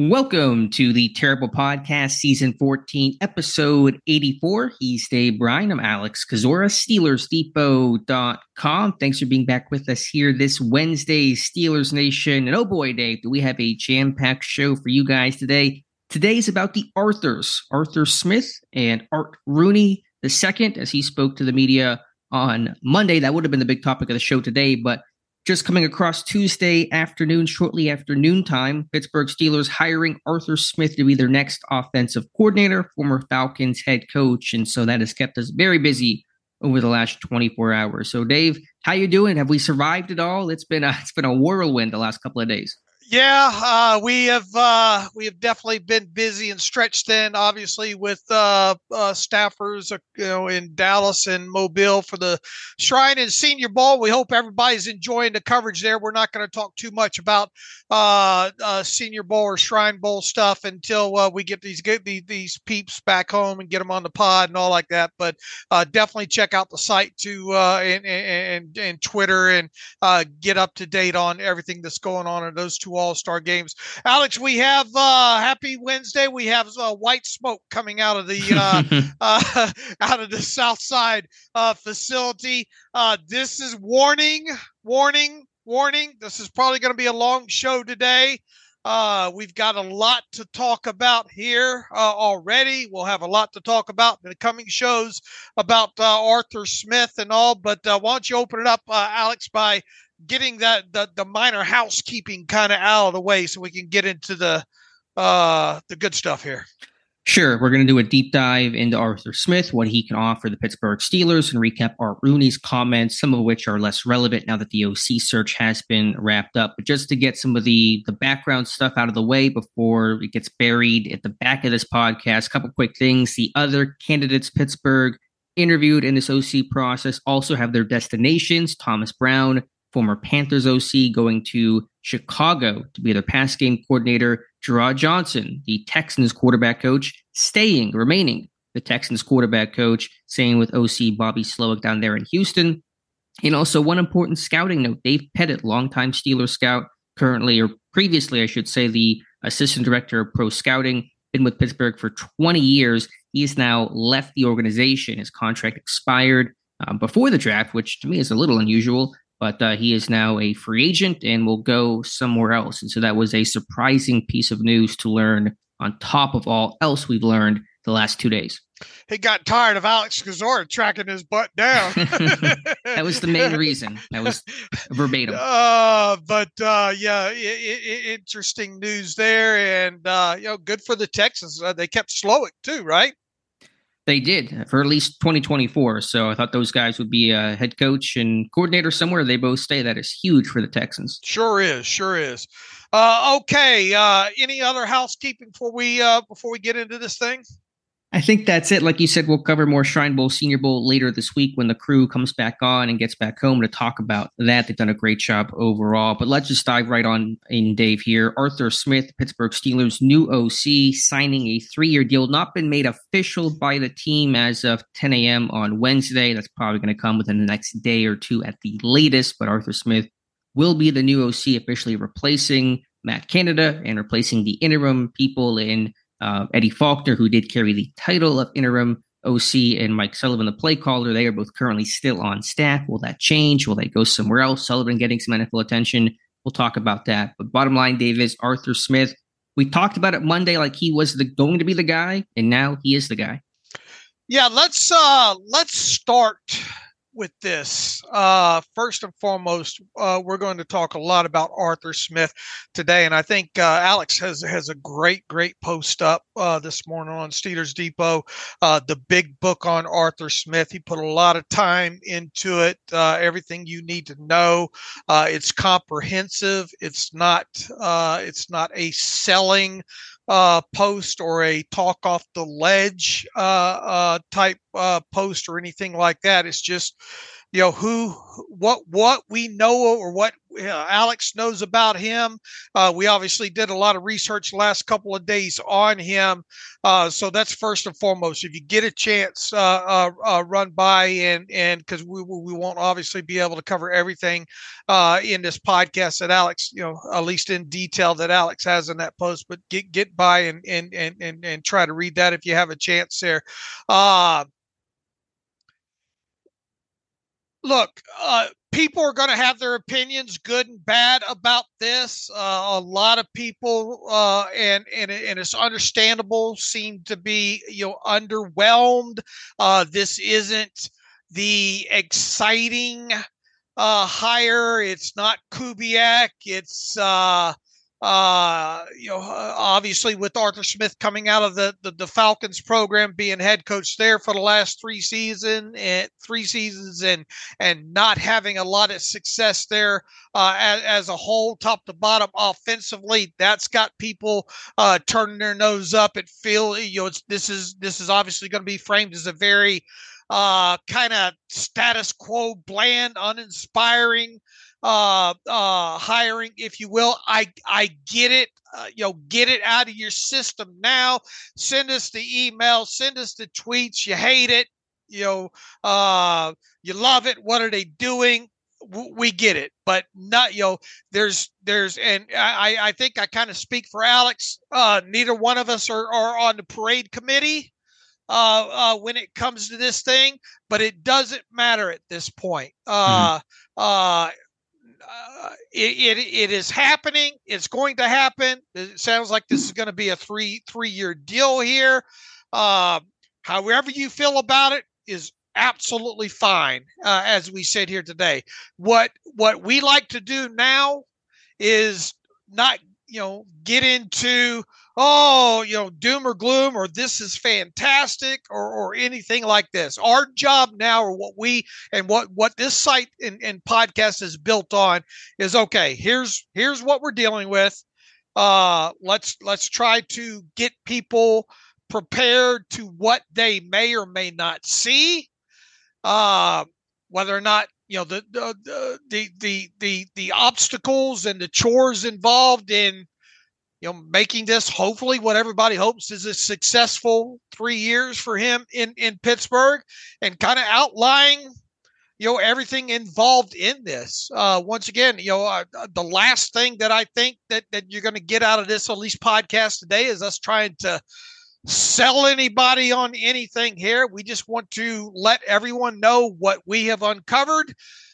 Welcome to the Terrible Podcast, Season 14, Episode 84. He's Dave Bryan. I'm Alex Kozora, SteelersDepot.com. Thanks for being back with us here this Wednesday, Steelers Nation. And oh boy, Dave, do we have a jam packed show for you guys today. Today is about the Arthurs, Arthur Smith and Art Rooney II, as he spoke to the media on Monday. That would have been the big topic of the show today, but just coming across Tuesday afternoon, shortly after noontime, Pittsburgh Steelers hiring Arthur Smith to be their next offensive coordinator, former Falcons head coach, and so that has kept us very busy over the last 24 hours. So, Dave, how you doing? Have we survived it all? It's been a, it's been a whirlwind the last couple of days. Yeah, uh, we have uh, we have definitely been busy and stretched thin, obviously, with uh, uh staffers, uh, you know, in Dallas and Mobile for the Shrine and Senior Bowl. We hope everybody's enjoying the coverage there. We're not going to talk too much about uh, Senior Bowl or Shrine Bowl stuff until we get these get these, peeps back home and get them on the pod and all like that. But definitely check out the site to and, and and Twitter and get up to date on everything that's going on in those two all Star games. Alex, we have uh, Happy Wednesday. We have uh, white smoke coming out of the uh, uh, out of the South Side uh, facility. Uh, this is warning, warning, warning. This is probably going to be a long show today. Uh, we've got a lot to talk about here uh, already. We'll have a lot to talk about in the coming shows about uh, Arthur Smith and all. But uh, why don't you open it up, uh, Alex, by getting that the, the minor housekeeping kind of out of the way so we can get into the uh the good stuff here. Sure, we're going to do a deep dive into Arthur Smith, what he can offer the Pittsburgh Steelers, and recap Art Rooney's comments, some of which are less relevant now that the OC search has been wrapped up. But just to get some of the the background stuff out of the way before it gets buried at the back of this podcast, a couple quick things. The other candidates Pittsburgh interviewed in this OC process also have their destinations. Thomas Brown, former Panthers OC, going to Chicago to be their pass game coordinator. Jerrod Johnson, the Texans quarterback coach, staying, remaining the Texans quarterback coach, staying with OC Bobby Slowik down there in Houston. And also one important scouting note, Dave Pettit, longtime Steelers scout, currently or previously, I should say, the assistant director of pro scouting, been with Pittsburgh for 20 years. He has now left the organization. His contract expired um, before the draft, which to me is a little unusual but uh, he is now a free agent and will go somewhere else. And so that was a surprising piece of news to learn on top of all else we've learned the last two days. He got tired of Alex Kozora tracking his butt down. that was the main reason. That was verbatim. Uh, but uh, yeah, I- I- interesting news there, and uh, you know, good for the Texans. Uh, they kept Slowik too, right? They did for at least 2024. So I thought those guys would be a head coach and coordinator somewhere. They both stay. That is huge for the Texans. Sure is. Sure is. Uh, okay. Uh, any other housekeeping before we uh, before we get into this thing? I think that's it. Like you said, we'll cover more Shrine Bowl, Senior Bowl later this week when the crew comes back on and gets back home to talk about that. They've done a great job overall. But let's just dive right on in, Dave, here. Arthur Smith, Pittsburgh Steelers' new OC, signing a three year deal, not been made official by the team as of 10 a.m. on Wednesday. That's probably going to come within the next day or two at the latest. But Arthur Smith will be the new OC, officially replacing Matt Canada and replacing the interim people in uh, Eddie Faulkner, who did carry the title of interim OC, and Mike Sullivan, the play caller. They are both currently still on staff. Will that change? Will they go somewhere else? Sullivan getting some NFL attention. We'll talk about that. But bottom line, Dave is Arthur Smith. We talked about it Monday like he was the, going to be the guy, and now he is the guy. Yeah, let's uh let's start with this. Uh, first and foremost, uh, we're going to talk a lot about Arthur Smith today, and I think uh, Alex has has a great, great post up uh, this morning on Steelers Depot, uh, the big book on Arthur Smith. He put a lot of time into it. Uh, everything you need to know. it's comprehensive. It's not. it's not a selling uh, post or a talk off the ledge uh, uh, type uh, post or anything like that. It's just you know who what what we know or what uh, alex knows about him. Uh, we obviously did a lot of research last couple of days on him. Uh, so that's first and foremost. If you get a chance uh, uh, uh, run by and and because we, we won't obviously be able to cover everything in this podcast that alex you know at least in detail that alex has in that post but get get by and and and and, and try to read that if you have a chance there look, uh, people are going to have their opinions, good and bad, about this. Uh, a lot of people, uh, and and and it's understandable, seem to be you know underwhelmed. Uh, this isn't the exciting uh, hire. It's not Kubiak. It's uh, you know, obviously with Arthur Smith coming out of the, the, the Falcons program, being head coach there for the last three season and eh, three seasons, and and not having a lot of success there uh, as, as a whole, top to bottom, offensively, that's got people uh, turning their nose up at feel. You know, it's, this is this is obviously going to be framed as a very uh, kind of status quo, bland, uninspiring uh, uh, hiring, if you will. I I get it. Uh, you know, get it out of your system now. Send us the email. Send us the tweets. You hate it. You know, uh, you love it. What are they doing? we get it, but not you know. There's there's and I I think I kind of speak for Alex. Uh, neither one of us are are on the parade committee. Uh, uh, when it comes to this thing, but it doesn't matter at this point. Uh, mm-hmm. uh, uh, it, it, it is happening. It's going to happen. It sounds like this is going to be a three three year deal here. Uh, however you feel about it is absolutely fine. Uh, as we said here today, what what we like to do now is not you know get into oh, you know, doom or gloom or this is fantastic or, or anything like this. Our job now or what we and what what this site and, and podcast is built on is okay, here's here's what we're dealing with. Uh let's let's try to get people prepared to what they may or may not see. Uh whether or not you know the the the the the, the obstacles and the chores involved in you know, making this hopefully what everybody hopes is a successful three years for him in in Pittsburgh, and kind of outlining, you know, everything involved in this. Uh, once again, you know, uh, uh the last thing that I think that that you're going to get out of this at least podcast today is us trying to sell anybody on anything here. We just want to let everyone know what we have uncovered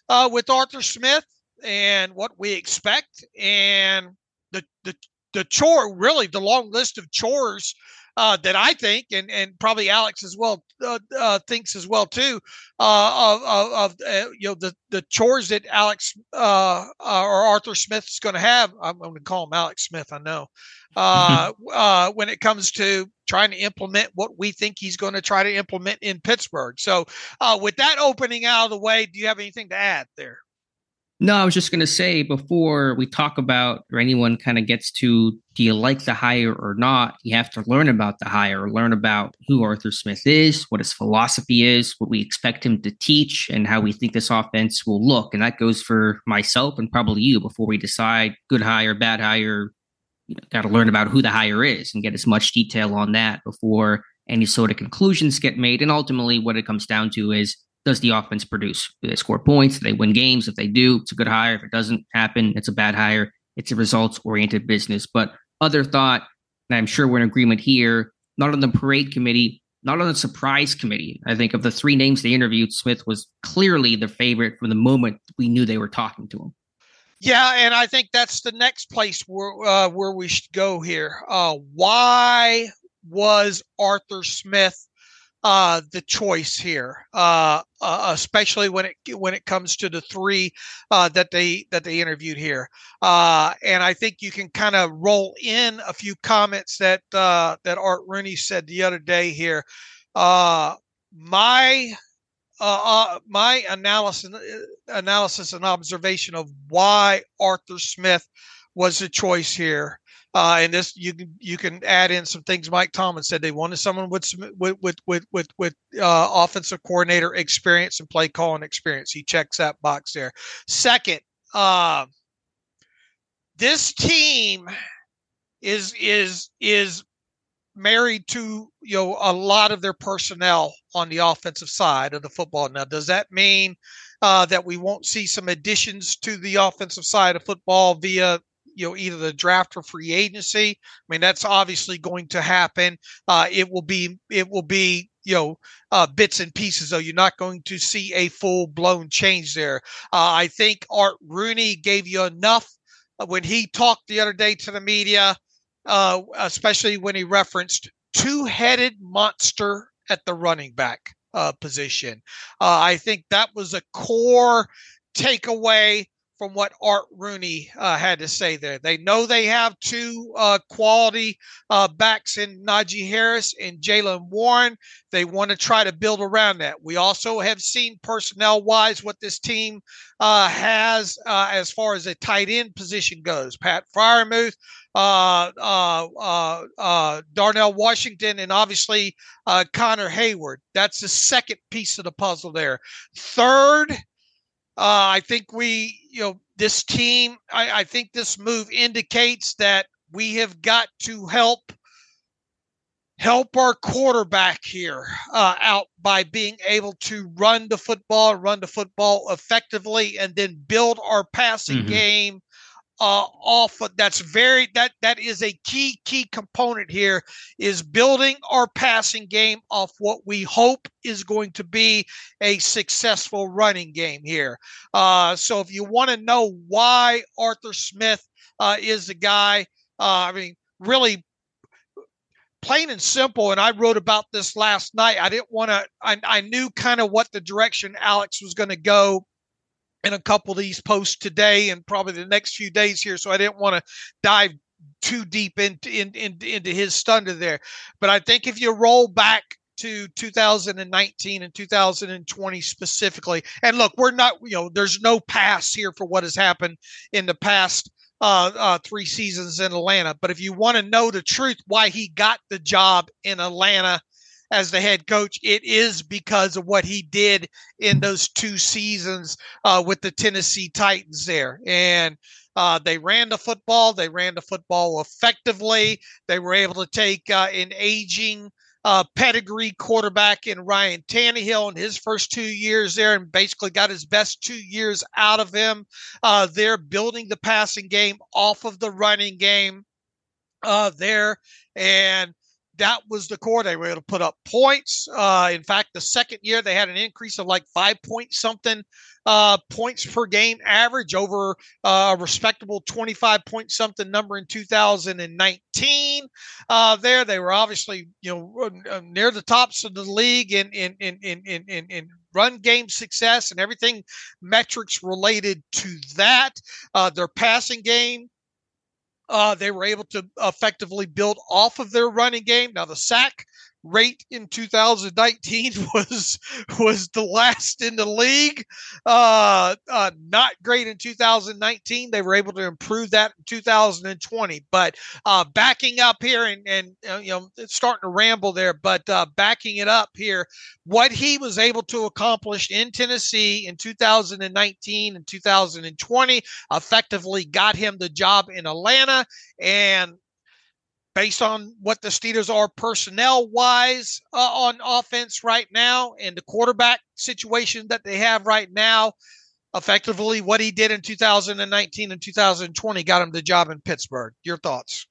uh, with Arthur Smith and what we expect and the the the chore, really the long list of chores uh, that I think, and and probably Alex as well uh, uh, thinks as well too, uh, of of, of uh, you know the the chores that Alex uh, or Arthur Smith is going to have. I'm going to call him Alex Smith. I know. when it comes to trying to implement what we think he's going to try to implement in Pittsburgh. So, with that opening out of the way, do you have anything to add there? No, I was just going to say before we talk about or anyone kind of gets to do you like the hire or not, you have to learn about the hire, learn about who Arthur Smith is, what his philosophy is, what we expect him to teach, and how we think this offense will look. And that goes for myself and probably you before we decide good hire, bad hire. You know, got to learn about who the hire is and get as much detail on that before any sort of conclusions get made. And ultimately, what it comes down to is does the offense produce? Do they score points? Do they win games? If they do, it's a good hire. If it doesn't happen, it's a bad hire. It's a results oriented business. But other thought, and I'm sure we're in agreement here, not on the parade committee, not on the surprise committee. I think of the three names they interviewed, Smith was clearly the favorite from the moment we knew they were talking to him. Yeah, and I think that's the next place where uh, where we should go here. Uh, why was Arthur Smith uh, the choice here, uh, uh, especially when it when it comes to the three uh, that they that they interviewed here. Uh, and I think you can kind of roll in a few comments that uh, that Art Rooney said the other day here. my my analysis analysis and observation of why Arthur Smith was the choice here Uh, and this you can you can add in some things. Mike Tomlin said they wanted someone with some, with with with with, with uh, offensive coordinator experience and play calling experience. He checks that box there. Second, uh, this team is is is married to you know a lot of their personnel on the offensive side of the football. Now, does that mean uh, that we won't see some additions to the offensive side of football via you know either the draft or free agency? I mean, that's obviously going to happen. Uh, it will be it will be you know uh, bits and pieces though you're not going to see a full blown change there uh, i think art rooney gave you enough uh, when he talked the other day to the media uh, especially when he referenced two-headed monster at the running back uh, position. Uh, I think that was a core takeaway from what Art Rooney uh, had to say there. They know they have two uh, quality uh, backs in Najee Harris and Jaylen Warren. They want to try to build around that. We also have seen personnel wise what this team uh, has uh, as far as a tight end position goes. Pat Freiermuth, uh, Darnell Washington, and obviously Connor Heyward. That's the second piece of the puzzle there. Third, uh, I think we, you know, this team, I, I think this move indicates that we have got to help help our quarterback here uh, out by being able to run the football, run the football effectively, and then build our passing mm-hmm. game uh, off of that's very that that is a key key component here is building our passing game off what we hope is going to be a successful running game here. Uh, so if you want to know why Arthur Smith uh, is the guy, uh, I mean, really plain and simple. And I wrote about this last night. I didn't want to. I, I knew kind of what the direction Alex was going to go in a couple of these posts today and probably the next few days here. So I didn't want to dive too deep into in, in, into his thunder there. But I think if you roll back to 2019 and 2020 specifically, and look, we're not, you know, there's no pass here for what has happened in the past uh, uh, three seasons in Atlanta. But if you want to know the truth, why he got the job in Atlanta as the head coach, it is because of what he did in those two seasons uh, with the Tennessee Titans there. And uh, they ran the football. They ran the football effectively. They were able to take uh, an aging uh, pedigree quarterback in Ryan Tannehill in his first two years there and basically got his best two years out of him. Uh, they're building the passing game off of the running game uh, there. And that was the core. They were able to put up points. Uh, in fact, the second year they had an increase of like five point something uh, points per game average over uh, a respectable 25 point something number in 2019. Uh, there, they were obviously you know uh, near the tops of the league in in in in in, in run game success and everything metrics related to that. Uh, their passing game uh, they were able to effectively build off of their running game. Now the sack rate in 2019 was was the last in the league. Uh, uh, not great in 2019. They were able to improve that in 2020. But uh, backing up here and and uh, you know starting to ramble there, but uh, backing it up here, what he was able to accomplish in Tennessee in 2019 and 2020 effectively got him the job in Atlanta and based on what the Steelers are personnel wise uh, on offense right now and the quarterback situation that they have right now, effectively what he did in 2019 and 2020 got him the job in Pittsburgh. Your thoughts?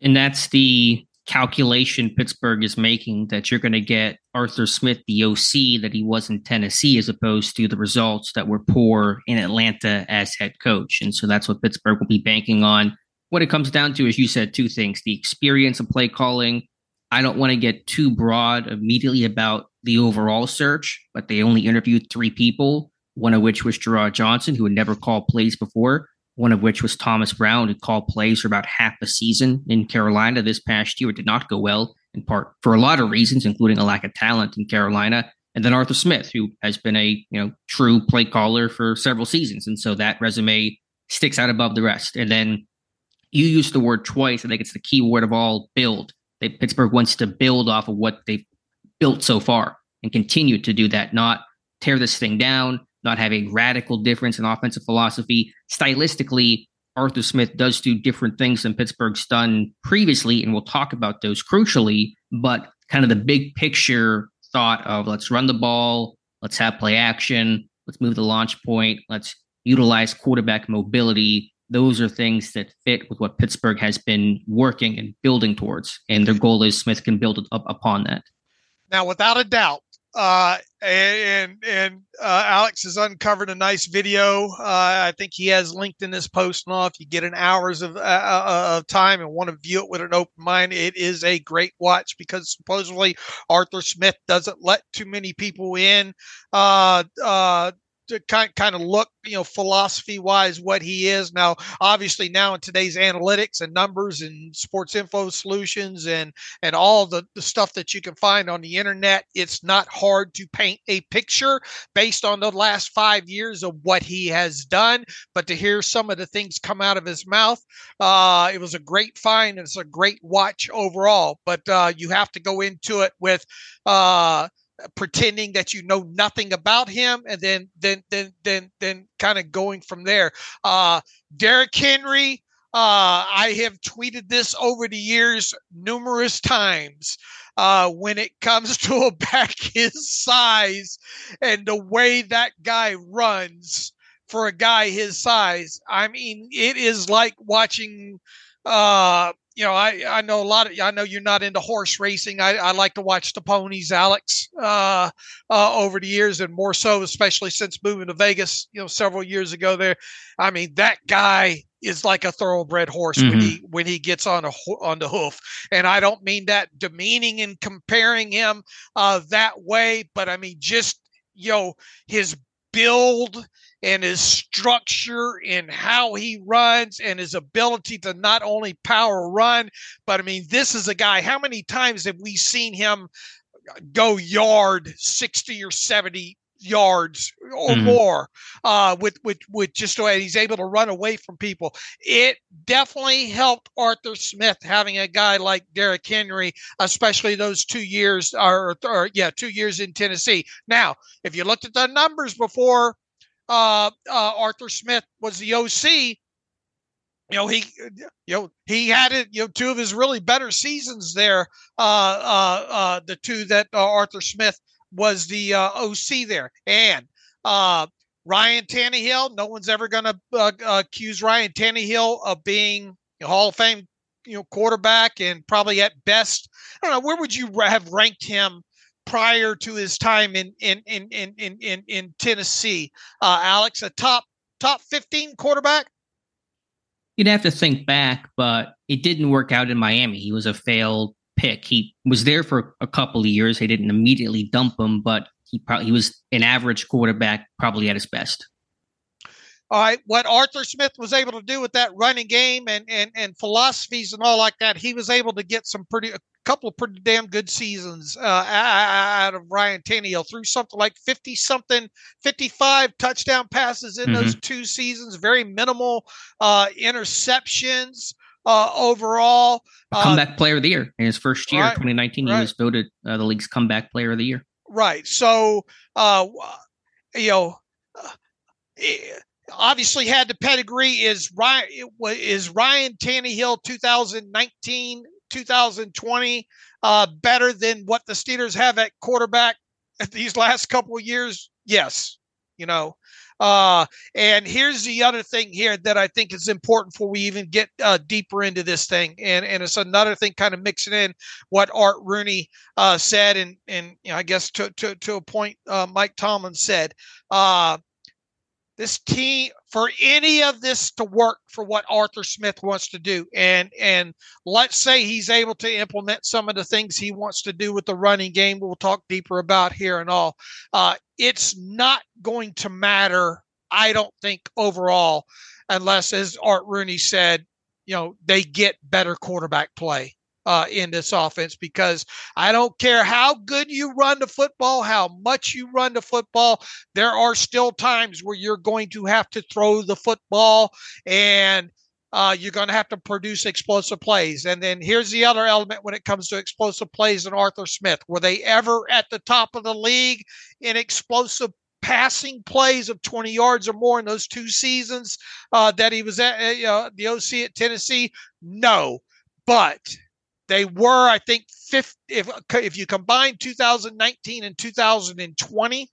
And that's the calculation Pittsburgh is making that you're going to get Arthur Smith, the OC that he was in Tennessee, as opposed to the results that were poor in Atlanta as head coach. And so that's what Pittsburgh will be banking on what it comes down to is you said two things the experience of play calling. I don't want to get too broad immediately about the overall search, but they only interviewed three people, one of which was Jerrod Johnson, who had never called plays before, one of which was Thomas Brown, who called plays for about half a season in Carolina this past year. It did not go well, in part for a lot of reasons, including a lack of talent in Carolina. And then Arthur Smith, who has been a you know true play caller for several seasons. And so that resume sticks out above the rest. And then You used the word twice. I think it's the key word of all build. They, Pittsburgh wants to build off of what they've built so far and continue to do that, not tear this thing down, not have a radical difference in offensive philosophy. Stylistically, Arthur Smith does do different things than Pittsburgh's done previously, and we'll talk about those crucially. But kind of the big picture thought of let's run the ball, let's have play action, let's move the launch point, let's utilize quarterback mobility. Those are things that fit with what Pittsburgh has been working and building towards. And their goal is Smith can build up upon that. Now, without a doubt, uh, and and uh, Alex has uncovered a nice video. Uh, I think he has linked in this post. Now, if you get an hours of uh, uh, of time and want to view it with an open mind, it is a great watch because supposedly Arthur Smith doesn't let too many people in. To kind kind of look, you know, philosophy wise, what he is now. Obviously, now in today's analytics and numbers and sports info solutions and and all the, the stuff that you can find on the internet, it's not hard to paint a picture based on the last five years of what he has done. But to hear some of the things come out of his mouth, uh, it was a great find. It's a great watch overall. But uh, you have to go into it with. Uh, pretending that you know nothing about him and then then then then then kind of going from there. Uh Derrick Henry uh I have tweeted this over the years numerous times uh when it comes to a back his size and the way that guy runs for a guy his size. I mean it is like watching uh you know, I, I know a lot of I know you're not into horse racing. I, I like to watch the ponies, Alex, uh, uh, over the years, and more so, especially since moving to Vegas, you know, several years ago. There, I mean, that guy is like a thoroughbred horse mm-hmm. when he when he gets on a on the hoof, and I don't mean that demeaning and comparing him uh, that way, but I mean just you know his build and his structure and how he runs and his ability to not only power run, but I mean, this is a guy. How many times have we seen him go yard 60 or 70 yards or mm-hmm. more uh, with with with just the way he's able to run away from people. It definitely helped Arthur Smith having a guy like Derrick Henry, especially those two years or, or yeah, two years in Tennessee. Now, if you looked at the numbers before uh, uh, Arthur Smith was the OC, you know he you know he had it you know two of his really better seasons there uh uh uh the two that uh, Arthur Smith was the uh, OC there. And uh Ryan Tannehill no one's ever going to uh, accuse Ryan Tannehill of being a Hall of Fame you know quarterback and probably at best. I don't know where would you have ranked him prior to his time in in in in in in, in Tennessee. Uh, Alex, a top top fifteen quarterback. You'd have to think back, but it didn't work out in Miami. He was a failed pick. He was there for a couple of years. They didn't immediately dump him, but he probably he was an average quarterback, probably at his best. All right, what Arthur Smith was able to do with that running game and and and philosophies and all like that, he was able to get some pretty couple of pretty damn good seasons uh, out of Ryan Tannehill. Threw something like 50 something, 55 touchdown passes in mm-hmm. those two seasons. Very minimal uh, interceptions uh, overall. Uh, comeback player of the year in his first year, right, 2019. Right. He was voted uh, the league's comeback player of the year. Right. So, uh, you know, obviously had the pedigree. Is Ryan is Ryan Tannehill 2019 2020 uh, better than what the Steelers have at quarterback these last couple of years? Yes, you know. Uh, and here's the other thing here that I think is important before we even get uh, deeper into this thing, and and it's another thing kind of mixing in what Art Rooney uh, said, and and you know, I guess to to to a point uh, Mike Tomlin said. Uh, this team for any of this to work for what Arthur Smith wants to do. And and let's say he's able to implement some of the things he wants to do with the running game we'll talk deeper about here and all. Uh, it's not going to matter I don't think overall unless as Art Rooney said you know they get better quarterback play uh, in this offense because I don't care how good you run the football, how much you run the football, there are still times where you're going to have to throw the football. And uh, you're going to have to produce explosive plays. And then here's the other element when it comes to explosive plays and Arthur Smith. Were they ever at the top of the league in explosive passing plays of 20 yards or more in those two seasons uh, that he was at uh, the OC at Tennessee? No, but they were, I think, fifth. If if you combine 2019 and 2020,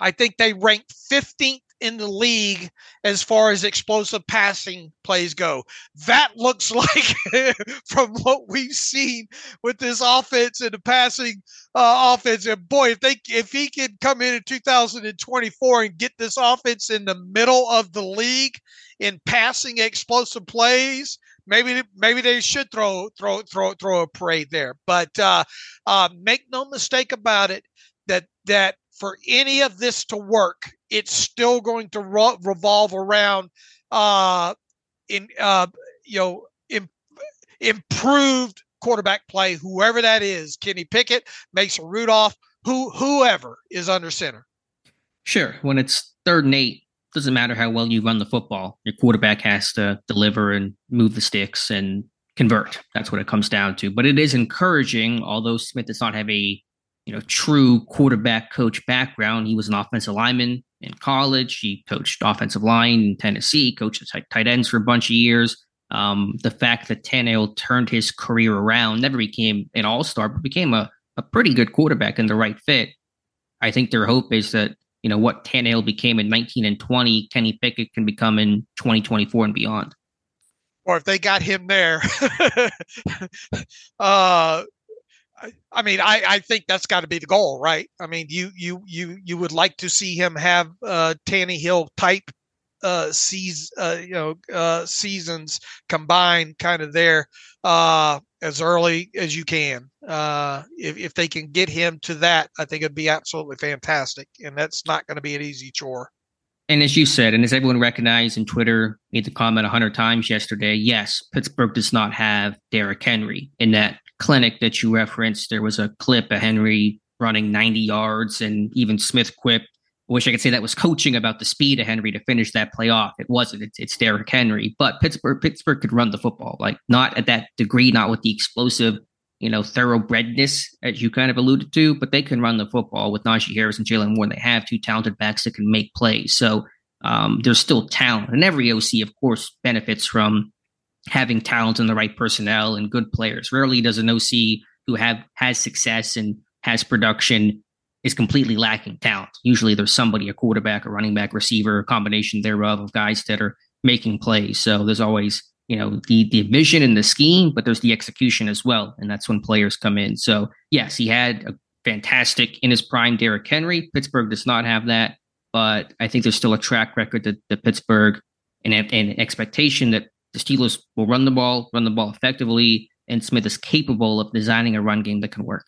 I think they ranked 15th in the league as far as explosive passing plays go. That looks like, from what we've seen with this offense and the passing uh, offense, and boy, if they if he can come in in 2024 and get this offense in the middle of the league in passing explosive plays. Maybe maybe they should throw throw throw throw a parade there, but uh, uh, make no mistake about it that that for any of this to work, it's still going to re- revolve around uh, in uh, you know Im- improved quarterback play, whoever that is, Kenny Pickett, Mason Rudolph, who whoever is under center. Sure, when it's third and eight, doesn't matter how well you run the football. Your quarterback has to deliver and move the sticks and convert. That's what it comes down to. But it is encouraging, although Smith does not have a you know true quarterback coach background. He was an offensive lineman in college. He coached offensive line in Tennessee, coached tight, ends for a bunch of years. Um, the fact that Tannehill turned his career around, never became an all star, but became a, a pretty good quarterback in the right fit. I think their hope is that, you know, what Tannehill became in 19 and 20, Kenny Pickett can become in 2024 and beyond. Or if they got him there, uh, I mean, I, I think that's got to be the goal, right? I mean, you you you you would like to see him have uh, Tannehill type uh, seas, uh, you know, uh, seasons combined, kind of there uh, as early as you can. Uh, if if they can get him to that, I think it'd be absolutely fantastic, and that's not going to be an easy chore. And as you said, and as everyone recognized in Twitter, made the comment a hundred times yesterday. Yes, Pittsburgh does not have Derrick Henry in that clinic that you referenced, there was a clip of Henry running 90 yards, and even Smith quipped, wish I could say that was coaching about the speed of Henry to finish that play off. It wasn't. It's, it's Derrick Henry. But Pittsburgh Pittsburgh could run the football, like not at that degree, not with the explosive, you know, thoroughbredness as you kind of alluded to, but they can run the football with Najee Harris and Jaylen Warren. They have two talented backs that can make plays. So um, there's still talent. And every OC, of course, benefits from having talent and the right personnel and good players. Rarely does an OC who have has success and has production is completely lacking talent. Usually there's somebody, a quarterback, a running back, receiver, a combination thereof of guys that are making plays. So there's always, you know, the the vision and the scheme, but there's the execution as well. And that's when players come in. So yes, he had a fantastic in his prime Derrick Henry. Pittsburgh does not have that. But I think there's still a track record that, that Pittsburgh and an expectation that the Steelers will run the ball, run the ball effectively, and Smith is capable of designing a run game that can work.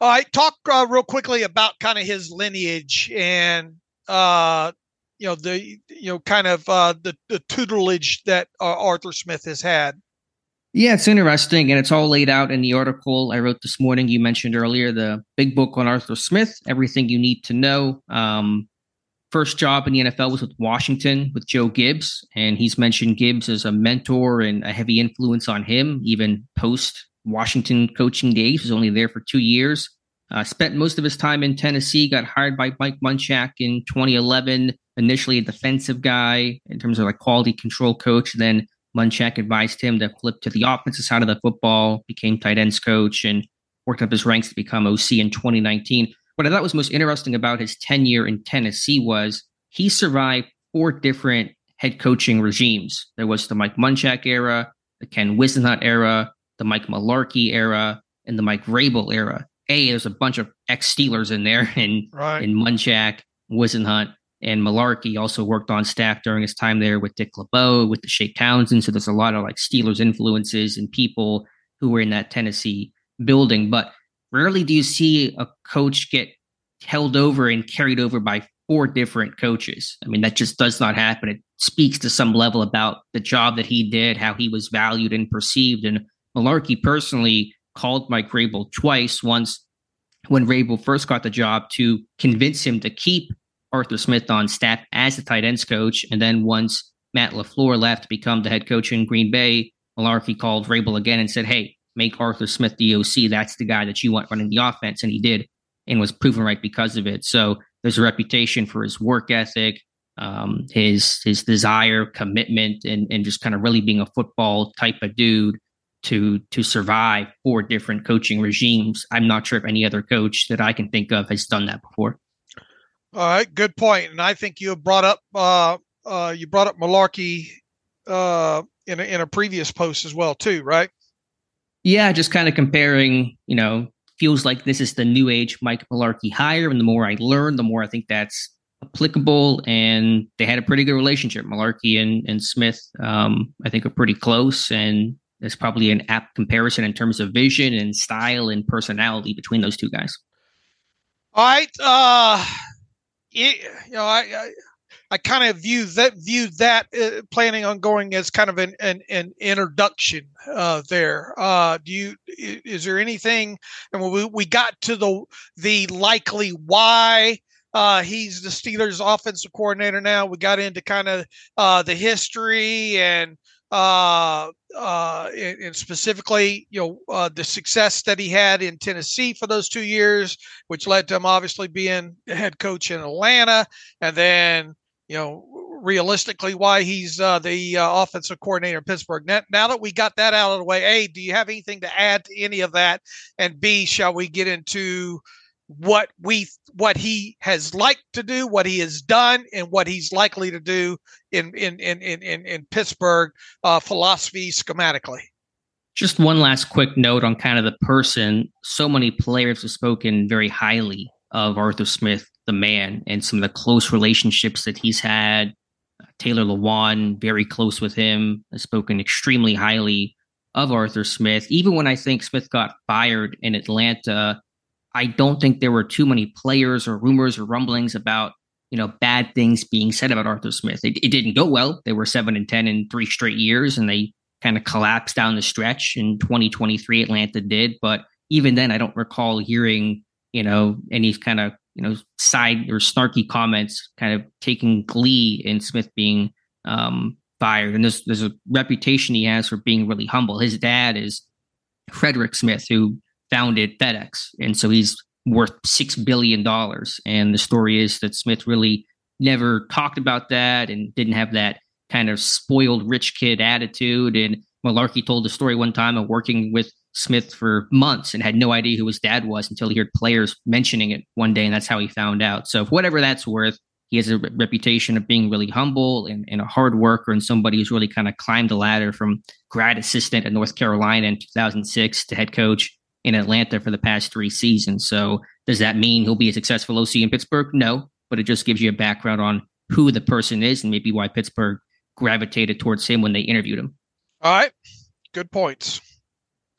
All right, talk uh, real quickly about kind of his lineage and uh, you know the you know kind of uh, the the tutelage that uh, Arthur Smith has had. Yeah, it's interesting, and it's all laid out in the article I wrote this morning. You mentioned earlier the big book on Arthur Smith, everything you need to know. Um, first job in the NFL was with Washington with Joe Gibbs, and he's mentioned Gibbs as a mentor and a heavy influence on him, even post Washington coaching days. Was only there for two years. Uh, spent most of his time in Tennessee. Got hired by Mike Munchak in 2011. Initially a defensive guy in terms of like quality control coach. Then Munchak advised him to flip to the offensive side of the football. Became tight ends coach and worked up his ranks to become OC in 2019 what I thought was most interesting about his tenure in Tennessee was he survived four different head coaching regimes. There was the Mike Munchak era, the Ken Whisenhunt era, the Mike Mularkey era, and the Mike Vrabel era. A, there's a bunch of ex Steelers in there, and right. in Munchak, Whisenhunt, and Mularkey also worked on staff during his time there with Dick LeBeau, with Deshea Townsend. So there's a lot of like Steelers influences and people who were in that Tennessee building. But Rarely do you see a coach get held over and carried over by four different coaches. I mean, that just does not happen. It speaks to some level about the job that he did, how he was valued and perceived. And Mularkey personally called Mike Vrabel twice, once when Vrabel first got the job to convince him to keep Arthur Smith on staff as the tight ends coach, and then once Matt LaFleur left to become the head coach in Green Bay, Mularkey called Vrabel again and said, Hey, make Arthur Smith the OC. That's the guy that you want running the offense. And he did and was proven right because of it. So there's a reputation for his work ethic, um, his his desire, commitment, and and just kind of really being a football type of dude to to survive four different coaching regimes. I'm not sure if any other coach that I can think of has done that before. All right, good point. And I think you brought up uh, uh, you brought up Mularkey uh, in a, in a previous post as well, too, right? Yeah, just kind of comparing. You know, feels like this is the new age Mike Mularkey hire, and the more I learn, the more I think that's applicable. And they had a pretty good relationship. Mularkey and and Smith, um, I think, are pretty close, and there's probably an apt comparison in terms of vision and style and personality between those two guys. All right. Uh, it, you know, I, I, I kind of view that view that uh, planning on going as kind of an an, an introduction uh, there. Uh, do you is there anything? And we we got to the the likely why uh, he's the Steelers' offensive coordinator now. We got into kind of uh, the history and uh, uh, and, specifically, you know, uh, the success that he had in Tennessee for those two years, which led to him obviously being head coach in Atlanta, and then you know, realistically, why he's uh, the uh, offensive coordinator in Pittsburgh. Now, now that we got that out of the way, A, do you have anything to add to any of that? And B, shall we get into what we what he has liked to do, what he has done, and what he's likely to do in in in in in, Pittsburgh uh, philosophy schematically. Just one last quick note on kind of the person. So many players have spoken very highly of Arthur Smith, the man, and some of the close relationships that he's had. Taylor Lewan, very close with him, has spoken extremely highly of Arthur Smith. Even when I think Smith got fired in Atlanta, I don't think there were too many players or rumors or rumblings about you know bad things being said about Arthur Smith. It, it didn't go well. They were seven and ten in three straight years, and they kind of collapsed down the stretch in 2023. Atlanta did, but even then, I don't recall hearing you know any kind of you know side or snarky comments, kind of taking glee in Smith being um, fired. And there's there's a reputation he has for being really humble. His dad is Frederick Smith, who founded FedEx. And so he's worth $6 billion. And the story is that Smith really never talked about that and didn't have that kind of spoiled rich kid attitude. And Mularkey told the story one time of working with Smith for months and had no idea who his dad was until he heard players mentioning it one day. And that's how he found out. So, if whatever that's worth, he has a reputation of being really humble and, and, a hard worker and somebody who's really kind of climbed the ladder from grad assistant at North Carolina in 2006 to head coach in Atlanta for the past three seasons. So does that mean he'll be a successful OC in Pittsburgh? No, but it just gives you a background on who the person is and maybe why Pittsburgh gravitated towards him when they interviewed him. All right. Good points.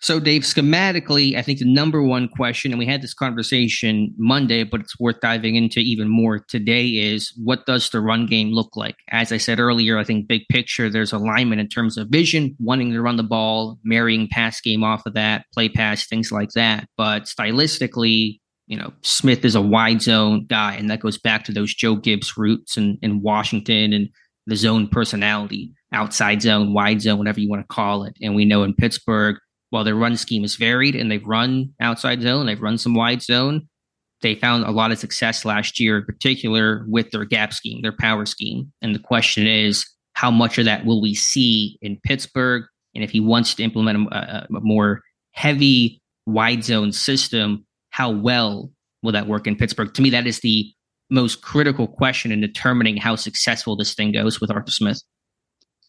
So, Dave, schematically, I think the number one question, and we had this conversation Monday, but it's worth diving into even more today, is what does the run game look like? As I said earlier, I think big picture, there's alignment in terms of vision, wanting to run the ball, marrying pass game off of that, play pass, things like that. But stylistically, you know, Smith is a wide zone guy, and that goes back to those Joe Gibbs roots in, in Washington and the zone personality, outside zone, wide zone, whatever you want to call it. And we know in Pittsburgh, while their run scheme is varied and they've run outside zone, they've run some wide zone, they found a lot of success last year, in particular with their gap scheme, their power scheme. And the question is, how much of that will we see in Pittsburgh? And if he wants to implement a, a more heavy wide zone system, how well will that work in Pittsburgh? To me, that is the most critical question in determining how successful this thing goes with Arthur Smith.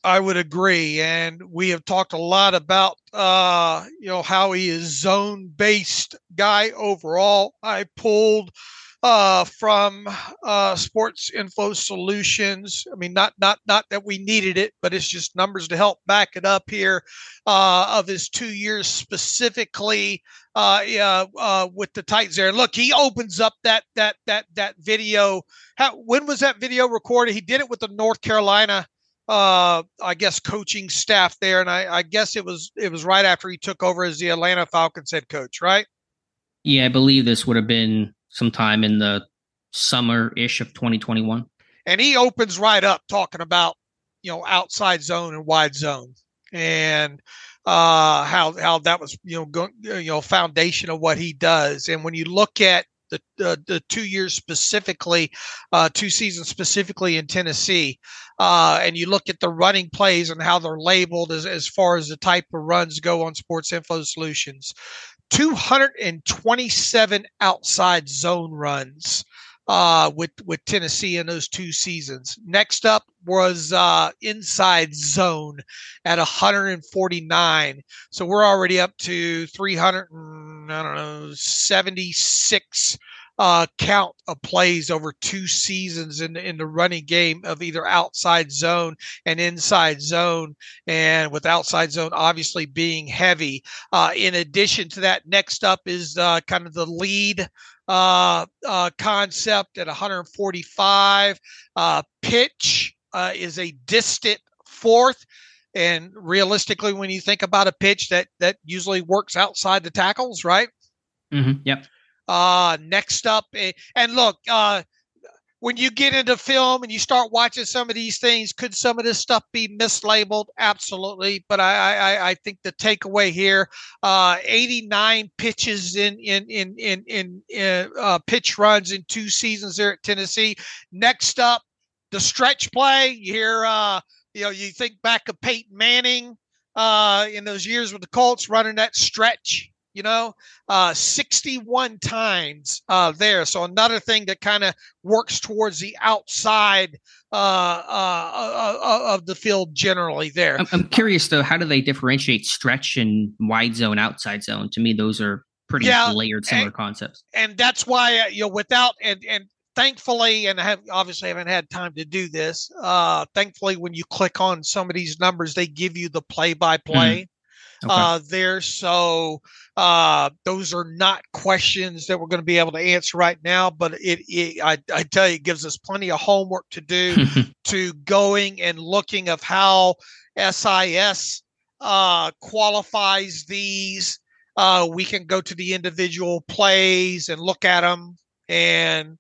I would agree, and we have talked a lot about uh, you know how he is zone based guy overall. I pulled uh, from uh, Sports Info Solutions. I mean, not not not that we needed it, but it's just numbers to help back it up here uh, of his two years specifically uh, uh, with the Titans there. And look, he opens up that that that that video. How, when was that video recorded? He did it with the North Carolina uh, I guess coaching staff there, and I, I, guess it was it was right after he took over as the Atlanta Falcons head coach, right? Yeah, I believe this would have been sometime in the summer ish of 2021. And he opens right up talking about you know outside zone and wide zone, and uh, how how that was you know go, you know foundation of what he does. And when you look at the uh, the two years specifically, uh, two seasons specifically in Tennessee, uh, and you look at the running plays and how they're labeled as as far as the type of runs go on Sports Info Solutions. 227 outside zone runs uh, with with Tennessee in those two seasons. Next up was uh, inside zone at 149. So we're already up to 300. I don't know 76 uh, count of plays over two seasons in in the running game of either outside zone and inside zone, and with outside zone obviously being heavy. Uh, in addition to that, next up is uh, kind of the lead uh, uh, concept at 145. Uh, pitch is a distant fourth. And realistically, when you think about a pitch that that usually works outside the tackles, right? Mm-hmm. Yep. Uh, next up, eh, and look, uh, when you get into film and you start watching some of these things, could some of this stuff be mislabeled? Absolutely. But I, I, I think the takeaway here, uh, 89 pitches in in in in in, in uh, pitch runs in two seasons there at Tennessee. Next up, the stretch play. You hear, uh, you know, you think back of Peyton Manning uh, in those years with the Colts running that stretch you know, uh, 61 times uh, there. So another thing that kind of works towards the outside uh, uh, uh, uh, of the field generally there. I'm, I'm, curious though, how do they differentiate stretch and wide zone, outside zone? To me, those are pretty yeah, layered, similar and, concepts. And that's why you know, without and and thankfully, and I have obviously haven't had time to do this. Uh, thankfully, when you click on some of these numbers, they give you the play by play uh, there. So uh, those are not questions that we're going to be able to answer right now, but it, it I, I, tell you, it gives us plenty of homework to do to going and looking of how SIS uh, qualifies these. Uh, we can go to the individual plays and look at them and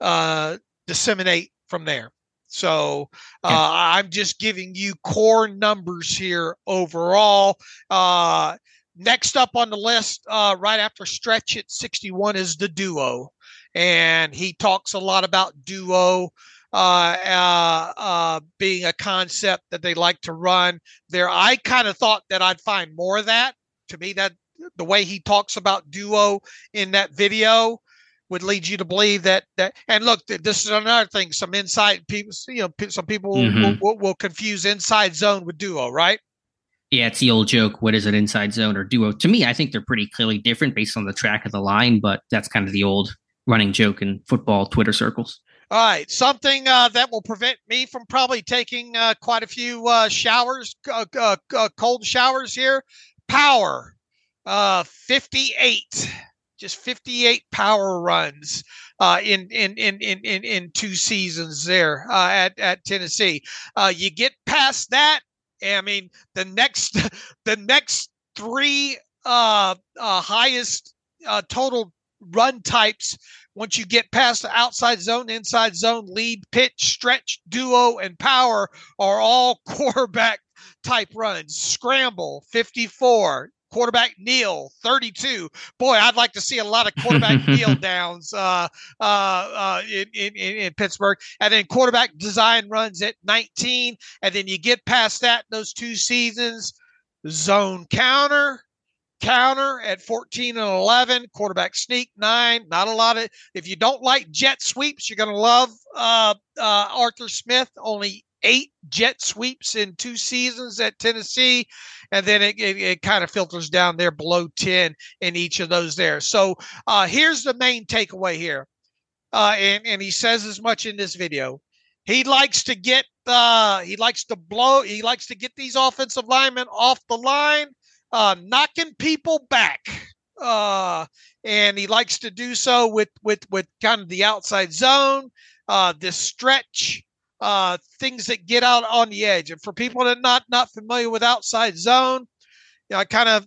uh, disseminate from there. So uh, I'm just giving you core numbers here overall. Uh, next up on the list, uh, right after stretch at 61, is the duo. And he talks a lot about duo. Uh, uh, uh, being a concept that they like to run there. I kind of thought that I'd find more of that. To me, that the way he talks about duo in that video would lead you to believe that that and look this is another thing some inside people you know some people mm-hmm. will, will, will, confuse inside zone with duo right? Yeah it's the old joke what is an inside zone or duo? To me i think they're pretty clearly different based on the track of the line but that's kind of the old running joke in football twitter circles. All right something uh, that will prevent me from probably taking uh, quite a few uh, showers uh, uh, uh, cold showers here. Power 58 just 58 power runs uh, in, in, in, in, in, in two seasons there uh, at, at Tennessee. Uh, you get past that. I mean, the next, the next three uh, uh, highest uh, total run types once you get past the outside zone, inside zone, lead, pitch, stretch, duo, and power are all quarterback type runs. Scramble, 54, quarterback kneel 32 boy i'd like to see a lot of quarterback kneel downs uh, uh, uh, in, in, in, pittsburgh. And then quarterback design runs at 19 and then you get past that those two seasons zone counter counter at 14 and 11 quarterback sneak 9 not a lot of if you don't like jet sweeps you're going to love uh, uh, arthur smith only eight jet sweeps in two seasons at Tennessee, and then it, it, it kind of filters down there below 10 in each of those there. So uh, here's the main takeaway here. Uh, and, and he says as much in this video. He likes to get uh, he likes to blow he likes to get these offensive linemen off the line, uh, knocking people back. Uh, and he likes to do so with with with kind of the outside zone, uh, this stretch, uh, things that get out on the edge. And for people that are not not familiar with outside zone, you know, I kind of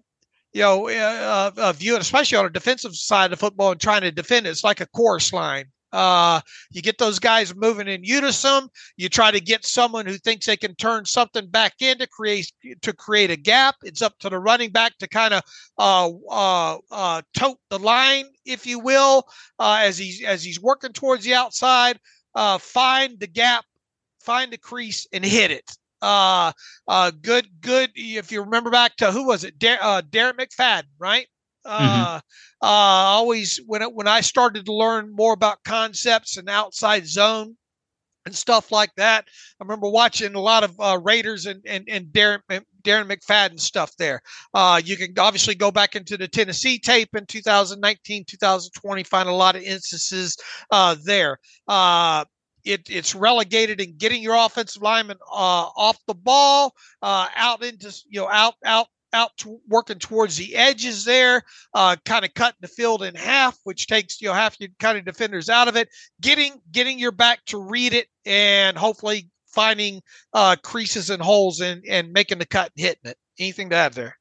you know uh, uh, view it, especially on a defensive side of football and trying to defend it. It's like a course line. Uh, you get those guys moving in unison. You try to get someone who thinks they can turn something back in to create to create a gap. It's up to the running back to kind of uh, uh, uh, tote the line, if you will, uh, as he's as he's working towards the outside. Uh, find the gap, find the crease, and hit it. Uh, uh, good, good. If you remember back to who was it? Dar- uh, Darren McFadden, right? Mm-hmm. Uh, uh, always when it, when I started to learn more about concepts and outside zone and stuff like that, I remember watching a lot of uh, Raiders and and, and Darren Darren McFadden stuff there. Uh, you can obviously go back into the Tennessee tape in 2019, 2020, find a lot of instances uh, there. Uh, it, it's relegated in getting your offensive lineman uh, off the ball, uh, out into you know out out out to working towards the edges there, uh, kind of cutting the field in half, which takes you know half your kind of defenders out of it. Getting getting your back to read it and hopefully finding uh, creases and holes and and making the cut and hitting it. Anything to add there?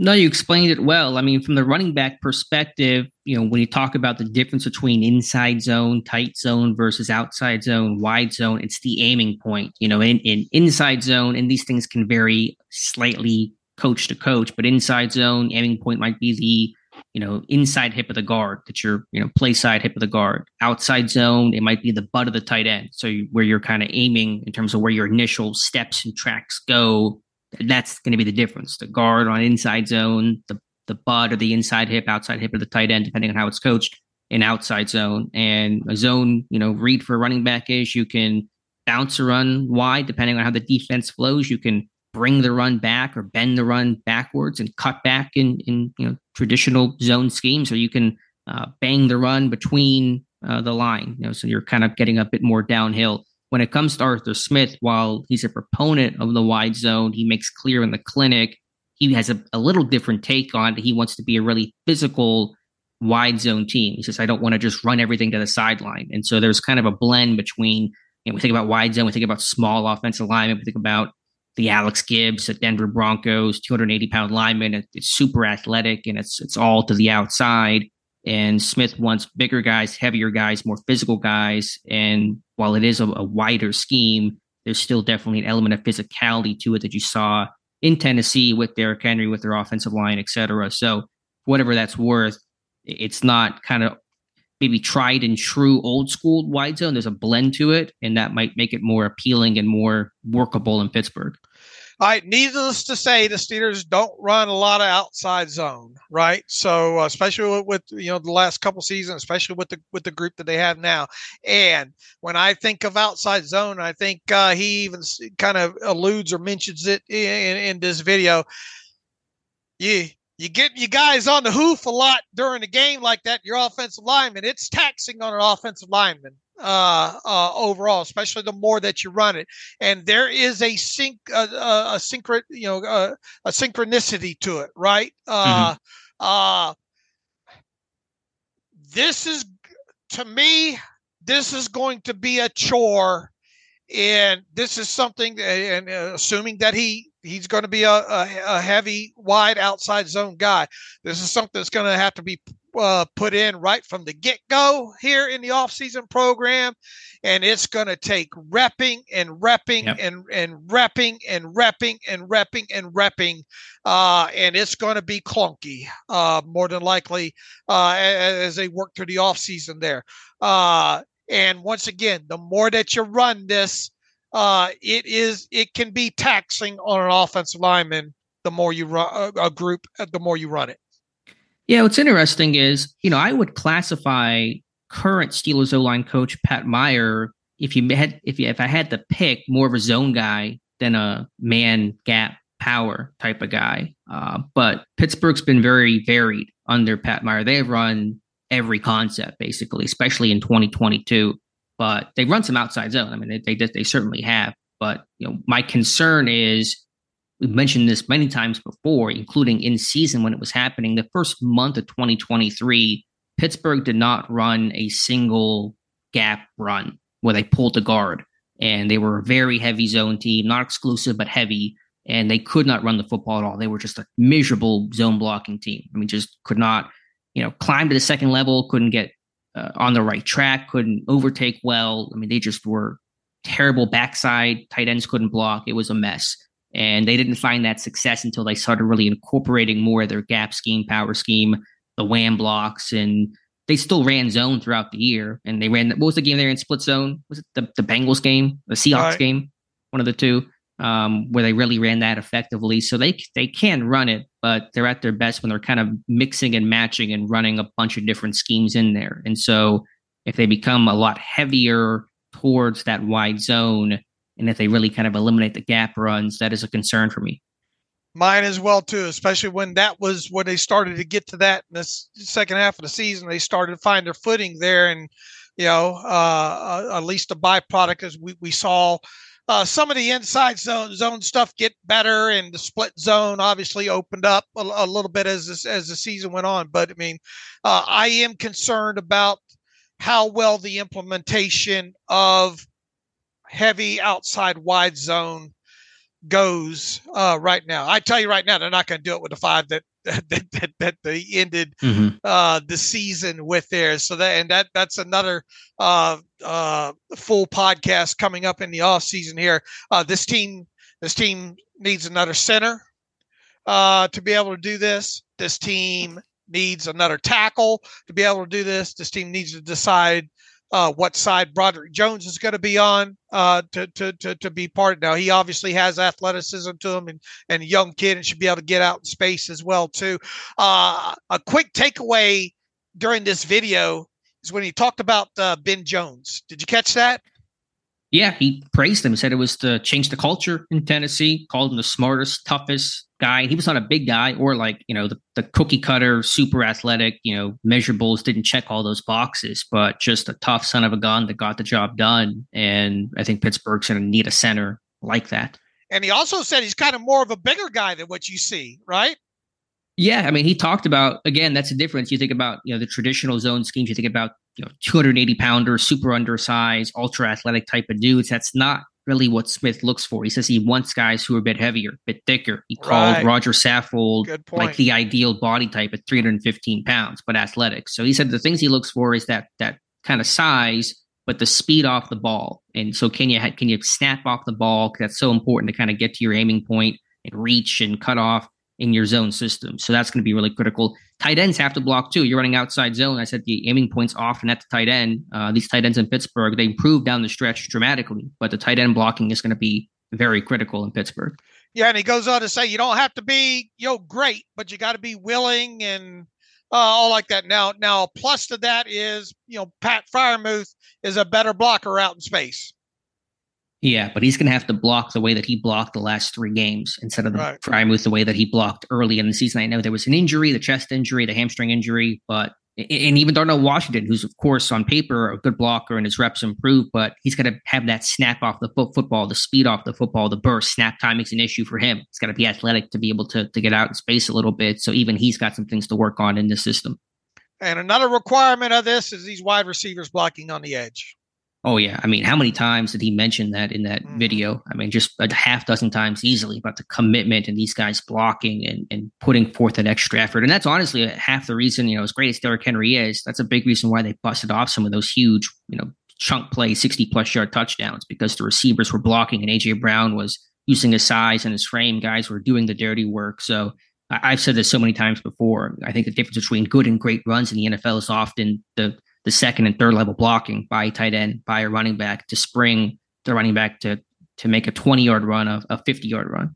No, you explained it well. I mean, from the running back perspective, you know, when you talk about the difference between inside zone, tight zone versus outside zone, wide zone, it's the aiming point. You know, in, in inside zone, and these things can vary slightly coach to coach, but inside zone, aiming point might be the, you know, inside hip of the guard that you're, you know, play side hip of the guard. Outside zone, it might be the butt of the tight end. So you, where you're kind of aiming in terms of where your initial steps and tracks go that's going to be the difference. The guard on inside zone, the the butt or the inside hip, outside hip of the tight end, depending on how it's coached, in outside zone. And a zone, you know, read for running back is you can bounce a run wide, depending on how the defense flows. You can bring the run back or bend the run backwards and cut back in in you know traditional zone schemes, or you can uh, bang the run between uh, the line. You know, so you're kind of getting a bit more downhill when it comes to Arthur Smith, while he's a proponent of the wide zone, he makes clear in the clinic he has a, a little different take on it. He wants to be a really physical wide zone team. He says, I don't want to just run everything to the sideline. And so there's kind of a blend between, you know, we think about wide zone, we think about small offensive linemen, we think about the Alex Gibbs at Denver Broncos, 280 pound lineman. It's super athletic and it's it's all to the outside. And Smith wants bigger guys, heavier guys, more physical guys. And while it is a, a wider scheme, there's still definitely an element of physicality to it that you saw in Tennessee with Derrick Henry, with their offensive line, et cetera. So, whatever that's worth, it's not kind of maybe tried and true old school wide zone. There's a blend to it, and that might make it more appealing and more workable in Pittsburgh. All right, needless to say, the Steelers don't run a lot of outside zone, right? So, uh, especially with, you know the last couple seasons, especially with the with the group that they have now. And when I think of outside zone, I think uh, he even kind of alludes or mentions it in, in this video. You you get you guys on the hoof a lot during a game like that. Your offensive lineman, it's taxing on an offensive lineman uh, uh, overall, especially the more that you run it. And there is a sync, uh, uh, a synchro, you know, uh, a synchronicity to it, right? Uh, mm-hmm. uh, this is, to me, this is going to be a chore, and this is something. And uh, assuming that he he's going to be a, a, a heavy, wide outside zone guy, this is something that's going to have to be uh, put in right from the get go here in the offseason program. And it's going to take repping and repping yep. and, and repping and repping and repping and repping. Uh, and it's going to be clunky, uh, more than likely, uh, as, as they work through the offseason there. Uh, and once again, the more that you run this, uh, it is it can be taxing on an offensive lineman. The more you run a group, the more you run it. Yeah, what's interesting is, you know, I would classify current Steelers O line coach Pat Meyer if you had if you if I had to pick more of a zone guy than a man gap power type of guy. Uh, but Pittsburgh's been very varied under Pat Meyer. They have run every concept basically, especially in 2022. But they run some outside zone. I mean, they they, they certainly have. But you know, my concern is we've mentioned this many times before, including in season when it was happening. The first month of 2023, Pittsburgh did not run a single gap run where they pulled the guard. And they were a very heavy zone team, not exclusive, but heavy. And they could not run the football at all. They were just a miserable zone blocking team. I mean, just could not, you know, climb to the second level, couldn't get uh, on the right track, couldn't overtake well. I mean, they just were terrible backside. Tight ends couldn't block. It was a mess. And they didn't find that success until they started really incorporating more of their gap scheme, power scheme, the wham blocks, and they still ran zone throughout the year. And they ran what was the game they ran split zone? Was it the, the Bengals game, the Seahawks right. game? One of the two, um, where they really ran that effectively. So they they can run it, but they're at their best when they're kind of mixing and matching and running a bunch of different schemes in there. And so if they become a lot heavier towards that wide zone, and if they really kind of eliminate the gap runs, that is a concern for me. Mine as well too, especially when that was when they started to get to that in the second half of the season. They started to find their footing there, and you know, uh, uh, at least a byproduct as we we saw uh, some of the inside zone zone stuff get better, and the split zone obviously opened up a, a little bit as this, as the season went on. But I mean, uh, I am concerned about how well the implementation of heavy outside wide zone goes uh, right now. I tell you right now, they're not going to do it with the five that that that, that they ended mm-hmm. uh, the season with there. So that and that that's another uh, uh, full podcast coming up in the off season here. Uh, this team this team needs another center uh, to be able to do this. This team needs another tackle to be able to do this. This team needs to decide uh, what side Broderick Jones is going to be on uh, to, to, to, to be part. Now he obviously has athleticism to him and, and a young kid and should be able to get out in space as well too. Uh, a quick takeaway during this video is when he talked about uh, Ben Jones. Did you catch that? Yeah, he praised him. He said it was to change the culture in Tennessee. Called him the smartest, toughest guy. He was not a big guy or like you know the, the cookie cutter, super athletic. You know, measurables didn't check all those boxes, but just a tough son of a gun that got the job done. And I think Pittsburgh's going to need a center like that. And he also said he's kind of more of a bigger guy than what you see, right? Yeah, I mean, he talked about again. That's the difference. You think about you know the traditional zone schemes. You think about you know 280 pounder, super undersized, ultra athletic type of dudes. That's not really what Smith looks for. He says he wants guys who are a bit heavier, a bit thicker. He called Roger Saffold like the ideal body type at 315 pounds, but athletic. So he said the things he looks for is that that kind of size, but the speed off the ball. And so can you can you snap off the ball? That's so important to kind of get to your aiming point and reach and cut off in your zone system. So that's going to be really critical. Tight ends have to block too. You're running outside zone. I said the aiming points often at the tight end. Uh, these tight ends in Pittsburgh, they improved down the stretch dramatically, but the tight end blocking is going to be very critical in Pittsburgh. Yeah, and he goes on to say you don't have to be know great, but you got to be willing and uh, all like that. Now, now plus to that is you know Pat Freiermuth is a better blocker out in space. Yeah, but he's going to have to block the way that he blocked the last three games instead of the right. Freiermuth the way that he blocked early in the season. I know there was an injury, the chest injury, the hamstring injury, but and even Darnell Washington, who's of course on paper a good blocker and his reps improved, but he's going to have that snap off the foot football, the speed off the football, the burst. Snap timing's an issue for him. He's got to be athletic to be able to to get out in space a little bit. So even he's got some things to work on in the system. And another requirement of this is these wide receivers blocking on the edge. Oh yeah, I mean, how many times did he mention that in that mm. video? I mean, just a half dozen times easily about the commitment and these guys blocking and, and putting forth an extra effort. And that's honestly half the reason, you know, as great as Derrick Henry is, that's a big reason why they busted off some of those huge, you know, chunk play, 60 plus yard touchdowns because the receivers were blocking and AJ Brown was using his size and his frame. Guys were doing the dirty work. So I've said this so many times before. I think the difference between good and great runs in the NFL is often the the second and third level blocking by tight end, by a running back to spring the running back to to make a 20 yard run, a, a 50 yard run.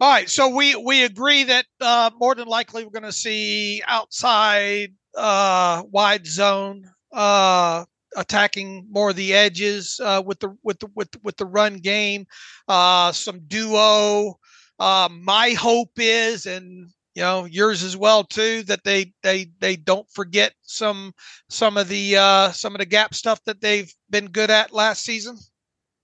All right, so we we agree that uh, more than likely we're going to see outside uh, wide zone uh, attacking more of the edges uh, with the with the with with the run game, uh, some duo. Uh, my hope is, and you know yours as well too that they they they don't forget some some of the uh some of the gap stuff that they've been good at last season?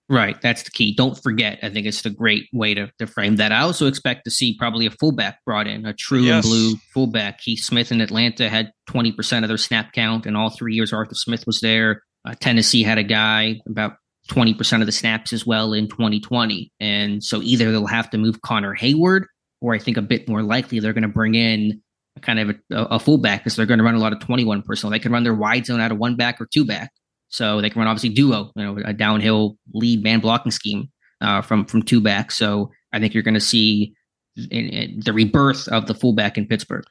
Right that's the key. Don't forget i think it's the great way to, to frame that. I also expect to see probably a fullback brought in a true yes. and blue fullback. Keith smith in atlanta had 20% of their snap count and all three years arthur smith was there. Uh, tennessee had a guy about 20% of the snaps as well in 2020 and so either they'll have to move connor heyward or I think a bit more likely they're going to bring in kind of a, a fullback because they're going to run a lot of 21 personnel. They can run their wide zone out of one back or two back. So they can run obviously duo, you know, a downhill lead man blocking scheme uh, from from two back. So I think you're going to see in, in the rebirth of the fullback in Pittsburgh.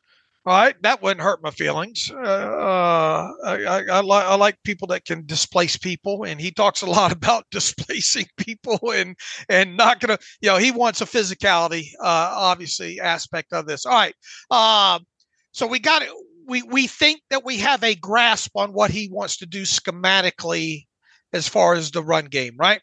All right, that wouldn't hurt my feelings. Uh, uh, I, I, I, li- I, like people that can displace people, and he talks a lot about displacing people and and not gonna, you know, he wants a physicality, uh, obviously aspect of this. All right, um, so we got it. We we think that we have a grasp on what he wants to do schematically as far as the run game, right?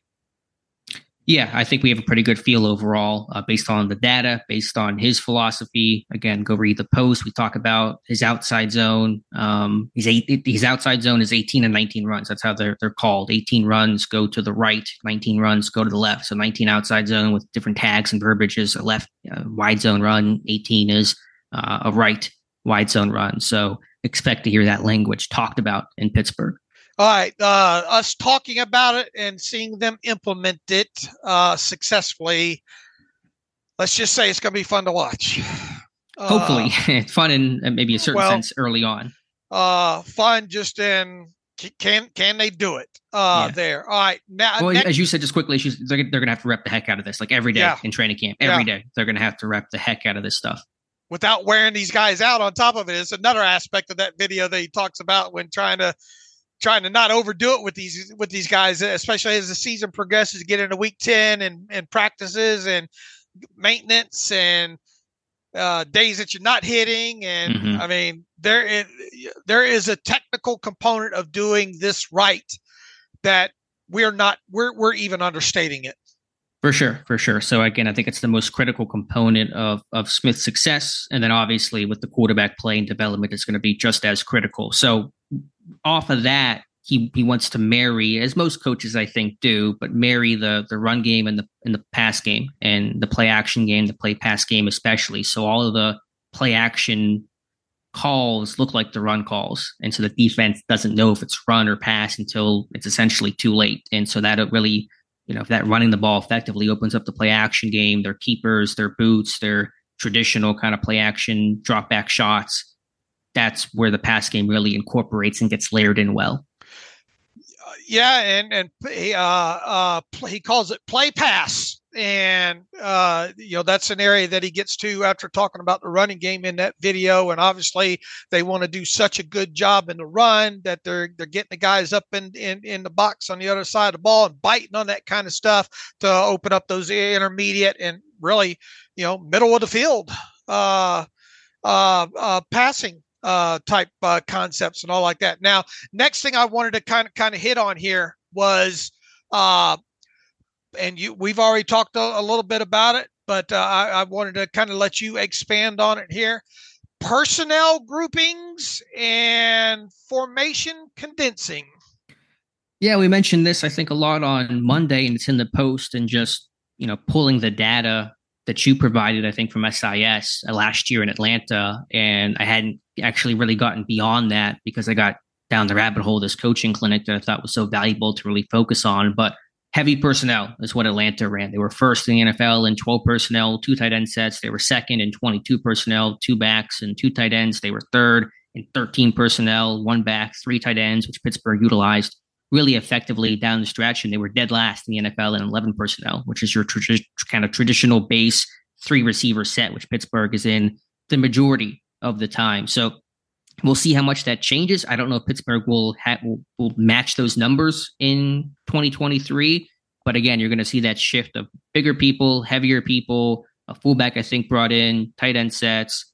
Yeah, I think we have a pretty good feel overall uh, based on the data, based on his philosophy. Again, go read the post. We talk about his outside zone. Um, his eight, his outside zone is 18 and 19 runs. That's how they're they're called. 18 runs go to the right, 19 runs go to the left. So 19 outside zone with different tags and verbiages. A left uh, wide zone run. 18 is uh, a right wide zone run. So expect to hear that language talked about in Pittsburgh. All right, uh, us talking about it and seeing them implement it uh, successfully. Let's just say it's going to be fun to watch. Hopefully, uh, fun in maybe a certain well, sense early on. Uh, fun just in can can they do it? Uh, yeah. there. All right. Now, well, next, as you said, just quickly, they're, they're going to have to rep the heck out of this, like every day yeah. in training camp. Every yeah. day, they're going to have to rep the heck out of this stuff without wearing these guys out. On top of it, is another aspect of that video that he talks about when trying to trying to not overdo it with these with these guys, especially as the season progresses, get into week ten and and practices and maintenance and uh, days that you're not hitting. And mm-hmm. I mean, there is, there is a technical component of doing this right that we're not we're we're even understating it. For sure, for sure. So again, I think it's the most critical component of of Smith's success, and then obviously with the quarterback play and development, it's going to be just as critical. So off of that, he he wants to marry, as most coaches I think do, but marry the the run game and the and the pass game and the play action game, the play pass game especially. So all of the play action calls look like the run calls, and so the defense doesn't know if it's run or pass until it's essentially too late. And so that really, you know, if that running the ball effectively opens up the play action game, their keepers, their boots, their traditional kind of play action drop back shots that's where the pass game really incorporates and gets layered in well. Yeah, and and uh, uh, he calls it play pass, and uh, you know that's an area that he gets to after talking about the running game in that video. And obviously, they want to do such a good job in the run that they're they're getting the guys up in, in in the box on the other side of the ball and biting on that kind of stuff to open up those intermediate and really you know middle of the field uh, uh, uh, passing uh, type uh, concepts and all like that. Now, next thing I wanted to kind of kind of hit on here was, uh, and you we've already talked a, a little bit about it, but uh, I, I wanted to kind of let you expand on it here. Personnel groupings and formation condensing. Yeah, we mentioned this I think a lot on Monday, and it's in the post, and just you know pulling the data that you provided, I think, from SIS uh, last year in Atlanta. And I hadn't actually really gotten beyond that because I got down the rabbit hole this coaching clinic that I thought was so valuable to really focus on. But heavy personnel is what Atlanta ran. They were first in the NFL in 12 personnel, two tight end sets. They were second in 22 personnel, two backs and two tight ends. They were third in 13 personnel, one back, three tight ends, which Pittsburgh utilized really effectively down the stretch. And they were dead last in the NFL in 11 personnel, which is your tra- kind of traditional base three receiver set, which Pittsburgh is in the majority of the time. So we'll see how much that changes. I don't know if Pittsburgh will, ha- will, will match those numbers in 2023. But again, you're going to see that shift of bigger people, heavier people, a fullback, I think, brought in, tight end sets.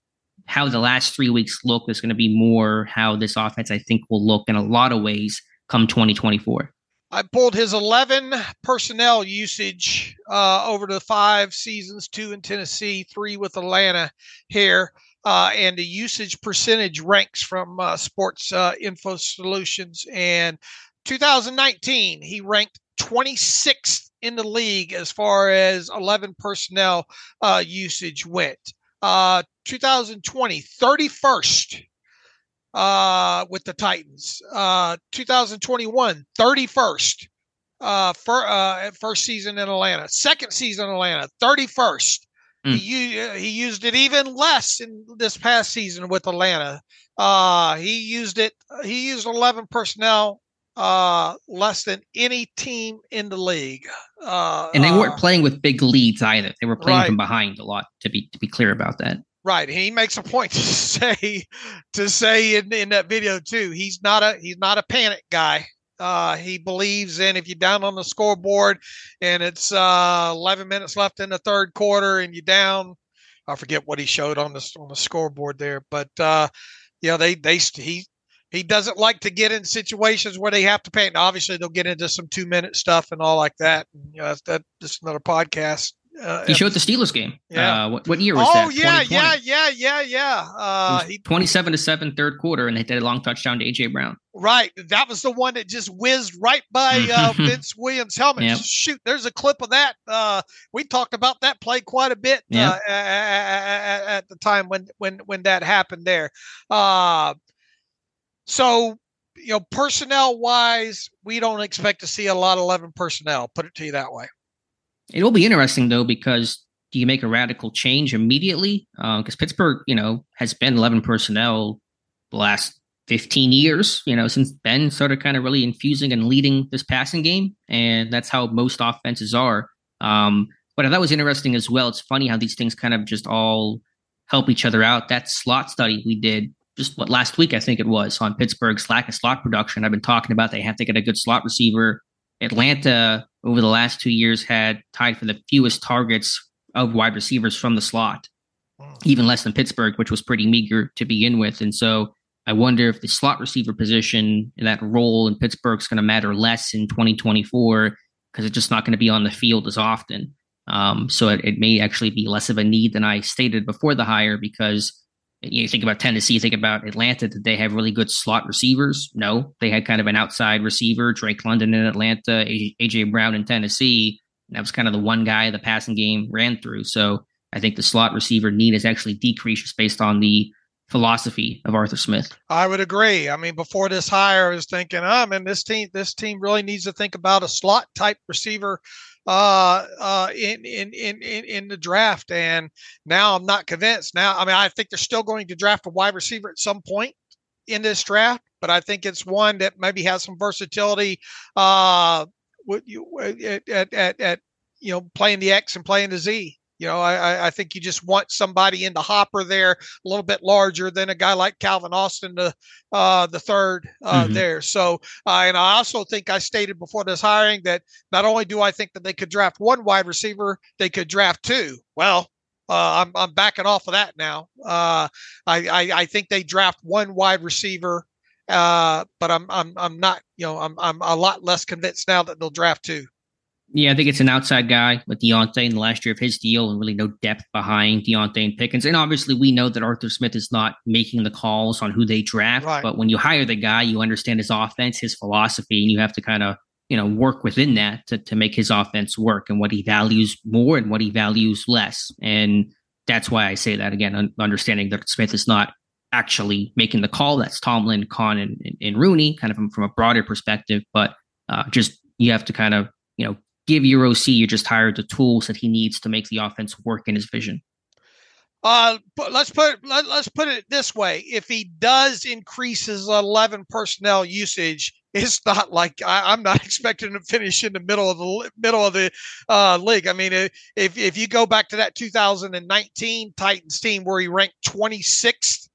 How the last three weeks look is going to be more how this offense, I think, will look in a lot of ways come 2024. I pulled his 11 personnel usage uh, over the five seasons, two in Tennessee, three with Atlanta here. Uh, and the usage percentage ranks from uh, Sports uh, Info Solutions. And 2019, he ranked 26th in the league as far as 11 personnel uh, usage went. Uh, 2020, 31st uh, with the Titans. Uh, 2021, 31st. Uh, for, first season in Atlanta. Second season in Atlanta, 31st. Mm. He, he used it even less in this past season with Atlanta. Uh, he used it. He used 11 personnel uh, less than any team in the league. Uh, and they weren't uh, playing with big leads either. They were playing right. from behind a lot. To be to be clear about that. Right. He makes a point to say to say in, in that video too. He's not a he's not a panic guy. Uh, he believes in if you're down on the scoreboard and it's uh, 11 minutes left in the third quarter and you're down. I forget what he showed on the on the scoreboard there, but uh, you know they they he he doesn't like to get in situations where they have to paint. Obviously, they'll get into some two minute stuff and all like that. And, you know, that's, that's just another podcast. Uh, he showed the Steelers game. Yeah. Uh, what, what, year was oh, that? Oh yeah, yeah, yeah, yeah, yeah. Uh, he, Twenty-seven to seven, third quarter, and they did a long touchdown to AJ Brown. Right, that was the one that just whizzed right by uh, Vince Williams' helmet. Yep. Shoot, there's a clip of that. Uh, we talked about that play quite a bit uh, at, at, the time when when when that happened there. Uh, so, you know, personnel wise, we don't expect to see a lot of 11 personnel, put it to you that way. It will be interesting, though, because do you make a radical change immediately? Because uh, Pittsburgh, you know, has been 11 personnel the last 15 years, you know, since Ben started kind of really infusing and leading this passing game. And that's how most offenses are. Um, but that was interesting as well. It's funny how these things kind of just all help each other out. That slot study we did just what last week I think it was on Pittsburgh's lack of slot production. I've been talking about they have to get a good slot receiver. Atlanta over the last two years had tied for the fewest targets of wide receivers from the slot, hmm. even less than Pittsburgh, which was pretty meager to begin with. And so I wonder if the slot receiver position, and that role in Pittsburgh is going to matter less in 2024 because it's just not going to be on the field as often. Um, so it, it may actually be less of a need than I stated before the hire because you think about Tennessee, think about Atlanta. Did they have really good slot receivers? No, they had kind of an outside receiver, Drake London in Atlanta, AJ Brown in Tennessee. that was kind of the one guy the passing game ran through. So I think the slot receiver need has actually decreased just based on the philosophy of Arthur Smith. I would agree. I mean, before this hire, I was thinking, oh man, this team, this team really needs to think about a slot type receiver uh, uh, in, in, in, in the draft. And now I'm not convinced. Now, I mean, I think they're still going to draft a wide receiver at some point in this draft, but I think it's one that maybe has some versatility. Uh, at, at, at you know playing the X and playing the Z. You know, I, I think you just want somebody in the hopper there a little bit larger than a guy like Calvin Austin, the uh, the third uh, mm-hmm. there. So, uh, and I also think I stated before this hiring that not only do I think that they could draft one wide receiver, they could draft two. Well, uh, I'm I'm backing off of that now. Uh, I, I, I think they draft one wide receiver, uh, but I'm I'm I'm not you know I'm I'm a lot less convinced now that they'll draft two. Yeah, I think it's an outside guy with Diontae in the last year of his deal and really no depth behind Diontae and Pickens. And obviously, we know that Arthur Smith is not making the calls on who they draft. Right. But when you hire the guy, you understand his offense, his philosophy, and you have to kind of you know work within that to, to make his offense work and what he values more and what he values less. And that's why I say that again, understanding that Smith is not actually making the call. That's Tomlin, Khan, and, and Rooney, kind of from, from a broader perspective. But uh, just you have to kind of you know give your OC you just hired the tools that he needs to make the offense work in his vision? Uh, but let's put let, let's put it this way: if he does increase his eleven personnel usage, it's not like I, am not expecting to finish in the middle of the middle of the uh, league. I mean, if if you go back to that 2019 Titans team where he ranked 26th,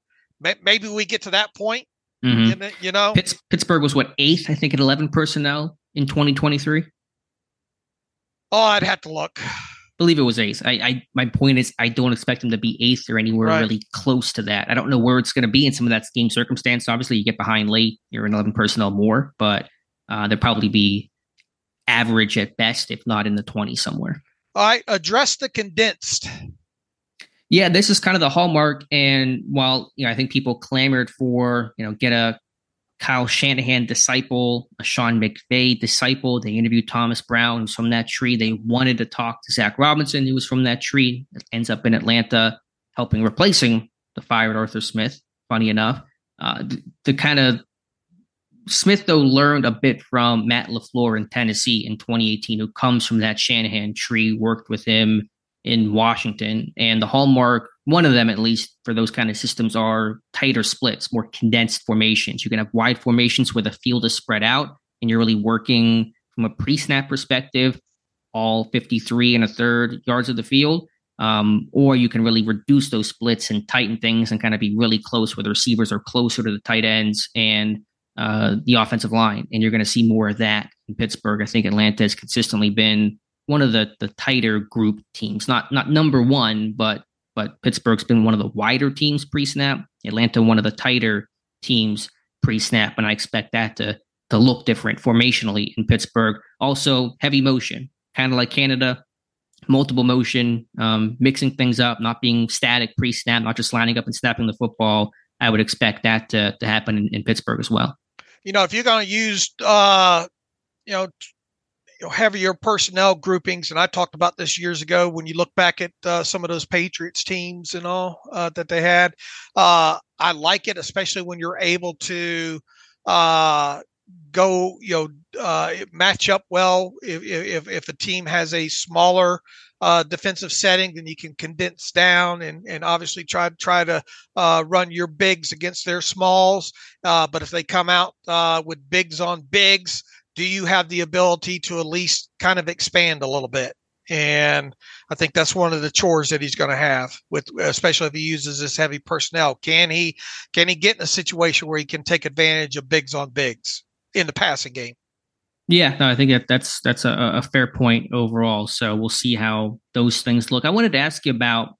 maybe we get to that point. Mm-hmm. You know, Pittsburgh was what eighth, I think, at 11 personnel in 2023. Oh, I'd have to look. I believe it was eighth. I, I my point is I don't expect him to be eighth or anywhere right. really close to that. I don't know where it's going to be in some of that game circumstance. Obviously, you get behind late, you're in eleven personnel more, but uh, they'll probably be average at best, if not in the twenty somewhere. All right, address the condensed. Yeah, this is kind of the hallmark. And while you know, I think people clamored for you know get a Kyle Shanahan disciple, a Sean McVay disciple. They interviewed Thomas Brown, from that tree. They wanted to talk to Zach Robinson, who was from that tree. ends up in Atlanta, helping replacing the fired Arthur Smith. Funny enough, uh, the, the kind of Smith though learned a bit from Matt LaFleur in Tennessee in 2018, who comes from that Shanahan tree, worked with him in Washington. And the hallmark, one of them at least, for those kind of systems are tighter splits, more condensed formations. You can have wide formations where the field is spread out and you're really working from a pre snap perspective, all 53 and a third yards of the field. Um, or you can really reduce those splits and tighten things and kind of be really close where the receivers are closer to the tight ends and uh, the offensive line. And you're going to see more of that in Pittsburgh. I think Atlanta has consistently been one of the the tighter group teams, not not number one, but but Pittsburgh's been one of the wider teams pre-snap. Atlanta one of the tighter teams pre-snap, and I expect that to to look different formationally in Pittsburgh. Also, heavy motion, kind of like Canada, multiple motion, um, mixing things up, not being static pre-snap, not just lining up and snapping the football. I would expect that to to happen in, in Pittsburgh as well. You know, if you're going to use, uh, you know, you know, heavier personnel groupings, and I talked about this years ago when you look back at uh, some of those Patriots teams and all uh, that they had. Uh, I like it, especially when you're able to uh, go, you know, uh, match up well. If, if, if a team has a smaller uh, defensive setting, then you can condense down and, and obviously try try to run your bigs against their smalls. But if they come out with bigs on bigs, do you have the ability to at least kind of expand a little bit? And I think that's one of the chores that he's going to have with, especially if he uses this heavy personnel. Can he, can he get in a situation where he can take advantage of bigs on bigs in the passing game? Yeah, no, I think that that's that's a, a fair point overall. So we'll see how those things look. I wanted to ask you about,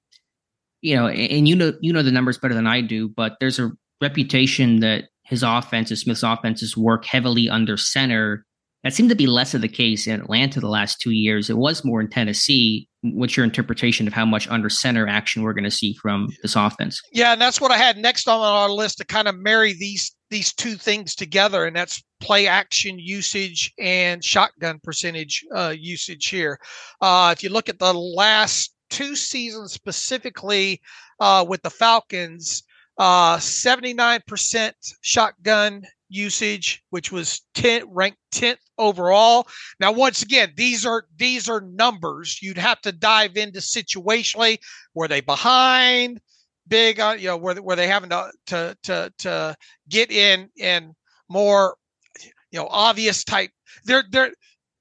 you know, and you know you know the numbers better than I do, but there's a reputation that his offenses, Smith's offenses, work heavily under center. That seemed to be less of the case in Atlanta the last two years. It was more in Tennessee. What's your interpretation of how much under center action we're going to see from this offense? Yeah, and that's what I had next on our list to kind of marry these these two things together, and that's play action usage and shotgun percentage uh, usage here. Uh, if you look at the last two seasons specifically uh, with the Falcons, uh, 79% shotgun usage, which was 10, ranked 10th overall. Now, once again, these are these are numbers. You'd have to dive into situationally. Were they behind? Big on you know were were they having to to to, to get in in more you know obvious type? There there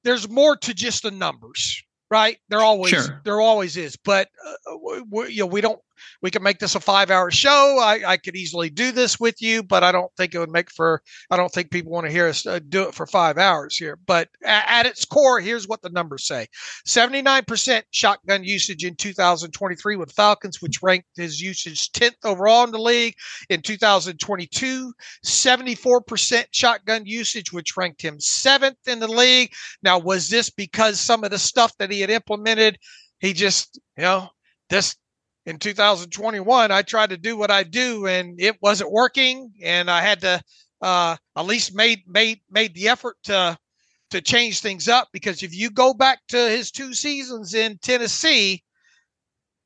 there's more to just the numbers right? There always sure. there always is, but uh, we, you know we don't we can make this a five hour show. I, I could easily do this with you, but I don't think it would make for, I don't think people want to hear us uh, do it for five hours here. But at, at its core, here's what the numbers say 79% shotgun usage in 2023 with Falcons, which ranked his usage 10th overall in the league. In 2022, 74% shotgun usage, which ranked him seventh in the league. Now, was this because some of the stuff that he had implemented, he just, you know, this in 2021, I tried to do what I do and it wasn't working, and I had to uh, at least made made made the effort to to change things up because if you go back to his two seasons in Tennessee,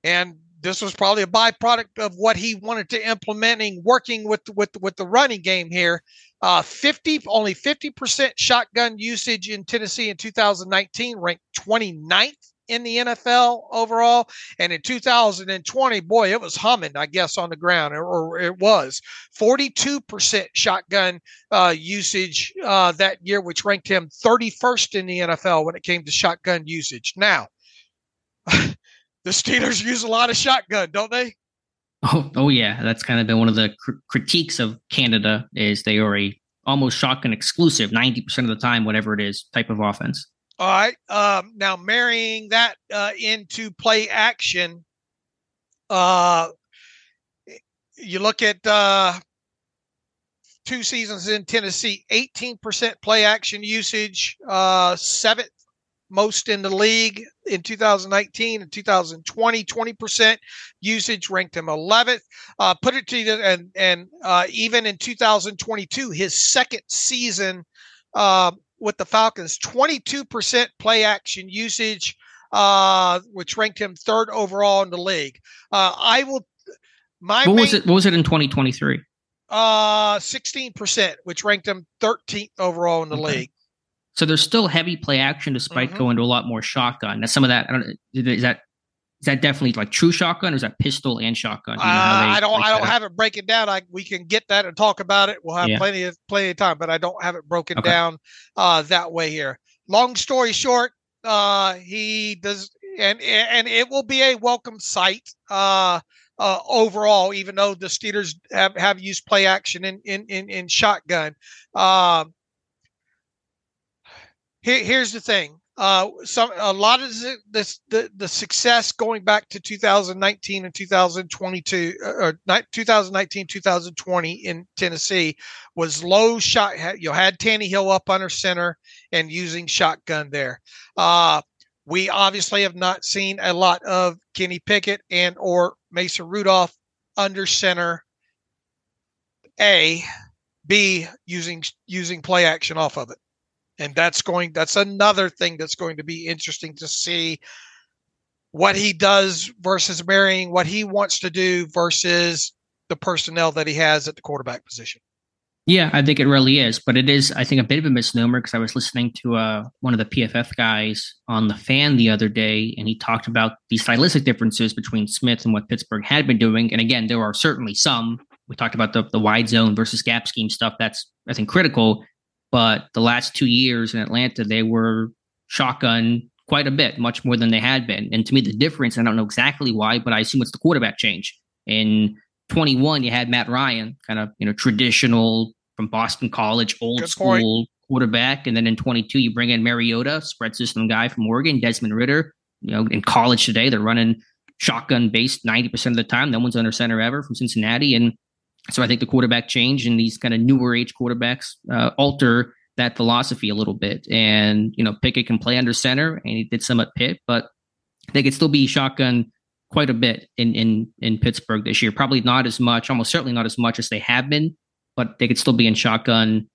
and this was probably a byproduct of what he wanted to implementing, working with with with the running game here. Uh, 50 only 50% shotgun usage in Tennessee in 2019, ranked 29th in the NFL overall. And in 2020, boy, it was humming, I guess, on the ground, or, it was 42% shotgun uh, usage uh, that year, which ranked him 31st in the NFL when it came to shotgun usage. Now, the Steelers use a lot of shotgun, don't they? Oh, oh yeah, that's kind of been one of the cr- critiques of Canada is they are a almost shotgun exclusive 90% of the time whatever it is type of offense. All right. Um, now marrying that uh, into play action, uh, you look at uh, two seasons in Tennessee, 18% play action usage, uh, seventh most in the league in 2019 and 2020, 20% usage ranked him 11th. Uh, put it to you, and and uh, even in 2022, his second season uh, with the Falcons, 22% play action usage, uh, which ranked him third overall in the league. Uh, I will. My what main, was it? What was it in 2023? Uh, 16%, which ranked him 13th overall in the okay. league. So there's still heavy play action despite mm-hmm. going to a lot more shotgun. Now, some of that, I don't, is that is that definitely like true shotgun or is that pistol and shotgun? You know uh, I don't I don't have it breaking down. I we can get that and talk about it. We'll have yeah. plenty of plenty of time, but I don't have it broken okay. down uh, that way here. Long story short, uh, he does and and it will be a welcome sight uh, uh, overall, even though the Steelers have, have used play action in in in, in shotgun. Uh, here, here's the thing: uh, some a lot of this the the success going back to 2019 and 2022 uh, or 2019 2020 in Tennessee was low shot. You had Tannehill up under center and using shotgun there. Uh, we obviously have not seen a lot of Kenny Pickett and or Mason Rudolph under center. A, B using using play action off of it, and that's going. That's another thing that's going to be interesting to see what he does versus marrying what he wants to do versus the personnel that he has at the quarterback position. Yeah, I think it really is, but it is, I think, a bit of a misnomer because I was listening to uh, one of the PFF guys on the fan the other day, and he talked about the stylistic differences between Smith and what Pittsburgh had been doing. And again, there are certainly some. We talked about the the wide zone versus gap scheme stuff. That's I think critical. But the last two years in Atlanta, they were shotgun quite a bit, much more than they had been. And to me, the difference, I don't know exactly why, but I assume it's the quarterback change. In 21, you had Matt Ryan, kind of you know traditional from Boston College, old Good school point. quarterback. And then in 22, you bring in Mariota, spread system guy from Oregon, Desmond Ridder. You know, in college today, they're running shotgun based 90% of the time. No one's under center ever from Cincinnati. And so I think the quarterback change and these kind of newer age quarterbacks uh, alter that philosophy a little bit. And, you know, Pickett can play under center and he did some at Pitt, but they could still be shotgun quite a bit in, in, in Pittsburgh this year. Probably not as much, almost certainly not as much as they have been but they could still be in shotgun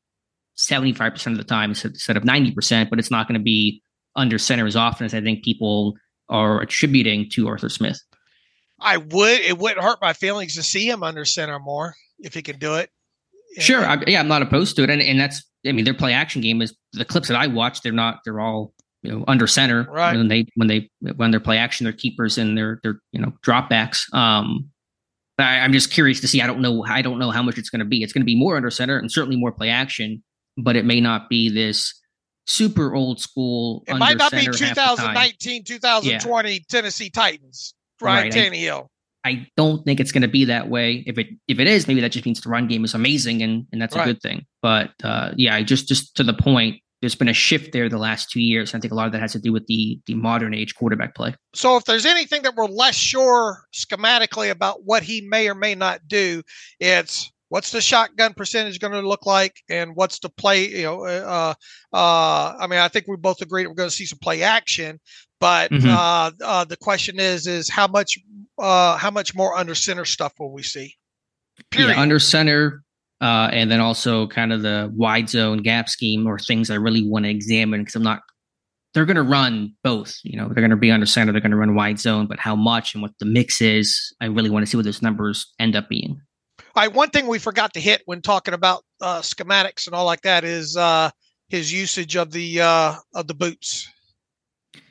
75% of the time instead of 90%, but it's not going to be under center as often as I think people are attributing to Arthur Smith. I would, it wouldn't hurt my feelings to see him under center more if he could do it. Sure. I, yeah, I'm not opposed to it. And, and that's, I mean, their play action game is the clips that I watch, they're not, they're all, you know, under center. Right. When they, when they, when they're play action, they're keepers and they're, they're, you know, dropbacks. Um, I, am just curious to see. I don't know. I don't know how much it's going to be. It's going to be more under center and certainly more play action, but it may not be this super old school. It might not be 2019, 2020 yeah. Tennessee Titans. Ryan right. Tannehill. I, I, don't think it's going to be that way. If it if it is, maybe that just means the run game is amazing and and that's right. a good thing. But uh, yeah, just just to the point there's been a shift there the last two years. I think a lot of that has to do with the the modern age quarterback play. So if there's anything that we're less sure schematically about what he may or may not do, it's what's the shotgun percentage going to look like and what's the play you know uh, uh, i mean i think we both agree that we're going to see some play action but mm-hmm. uh, uh, the question is is how much uh, how much more under center stuff will we see Period. Yeah, under center uh, and then also kind of the wide zone gap scheme or things I really want to examine because I'm not. They're going to run both. You know, they're going to be under center. They're going to run wide zone, but how much and what the mix is, I really want to see what those numbers end up being. All right, one thing we forgot to hit when talking about uh, schematics and all like that is uh, his usage of the uh, of the boots.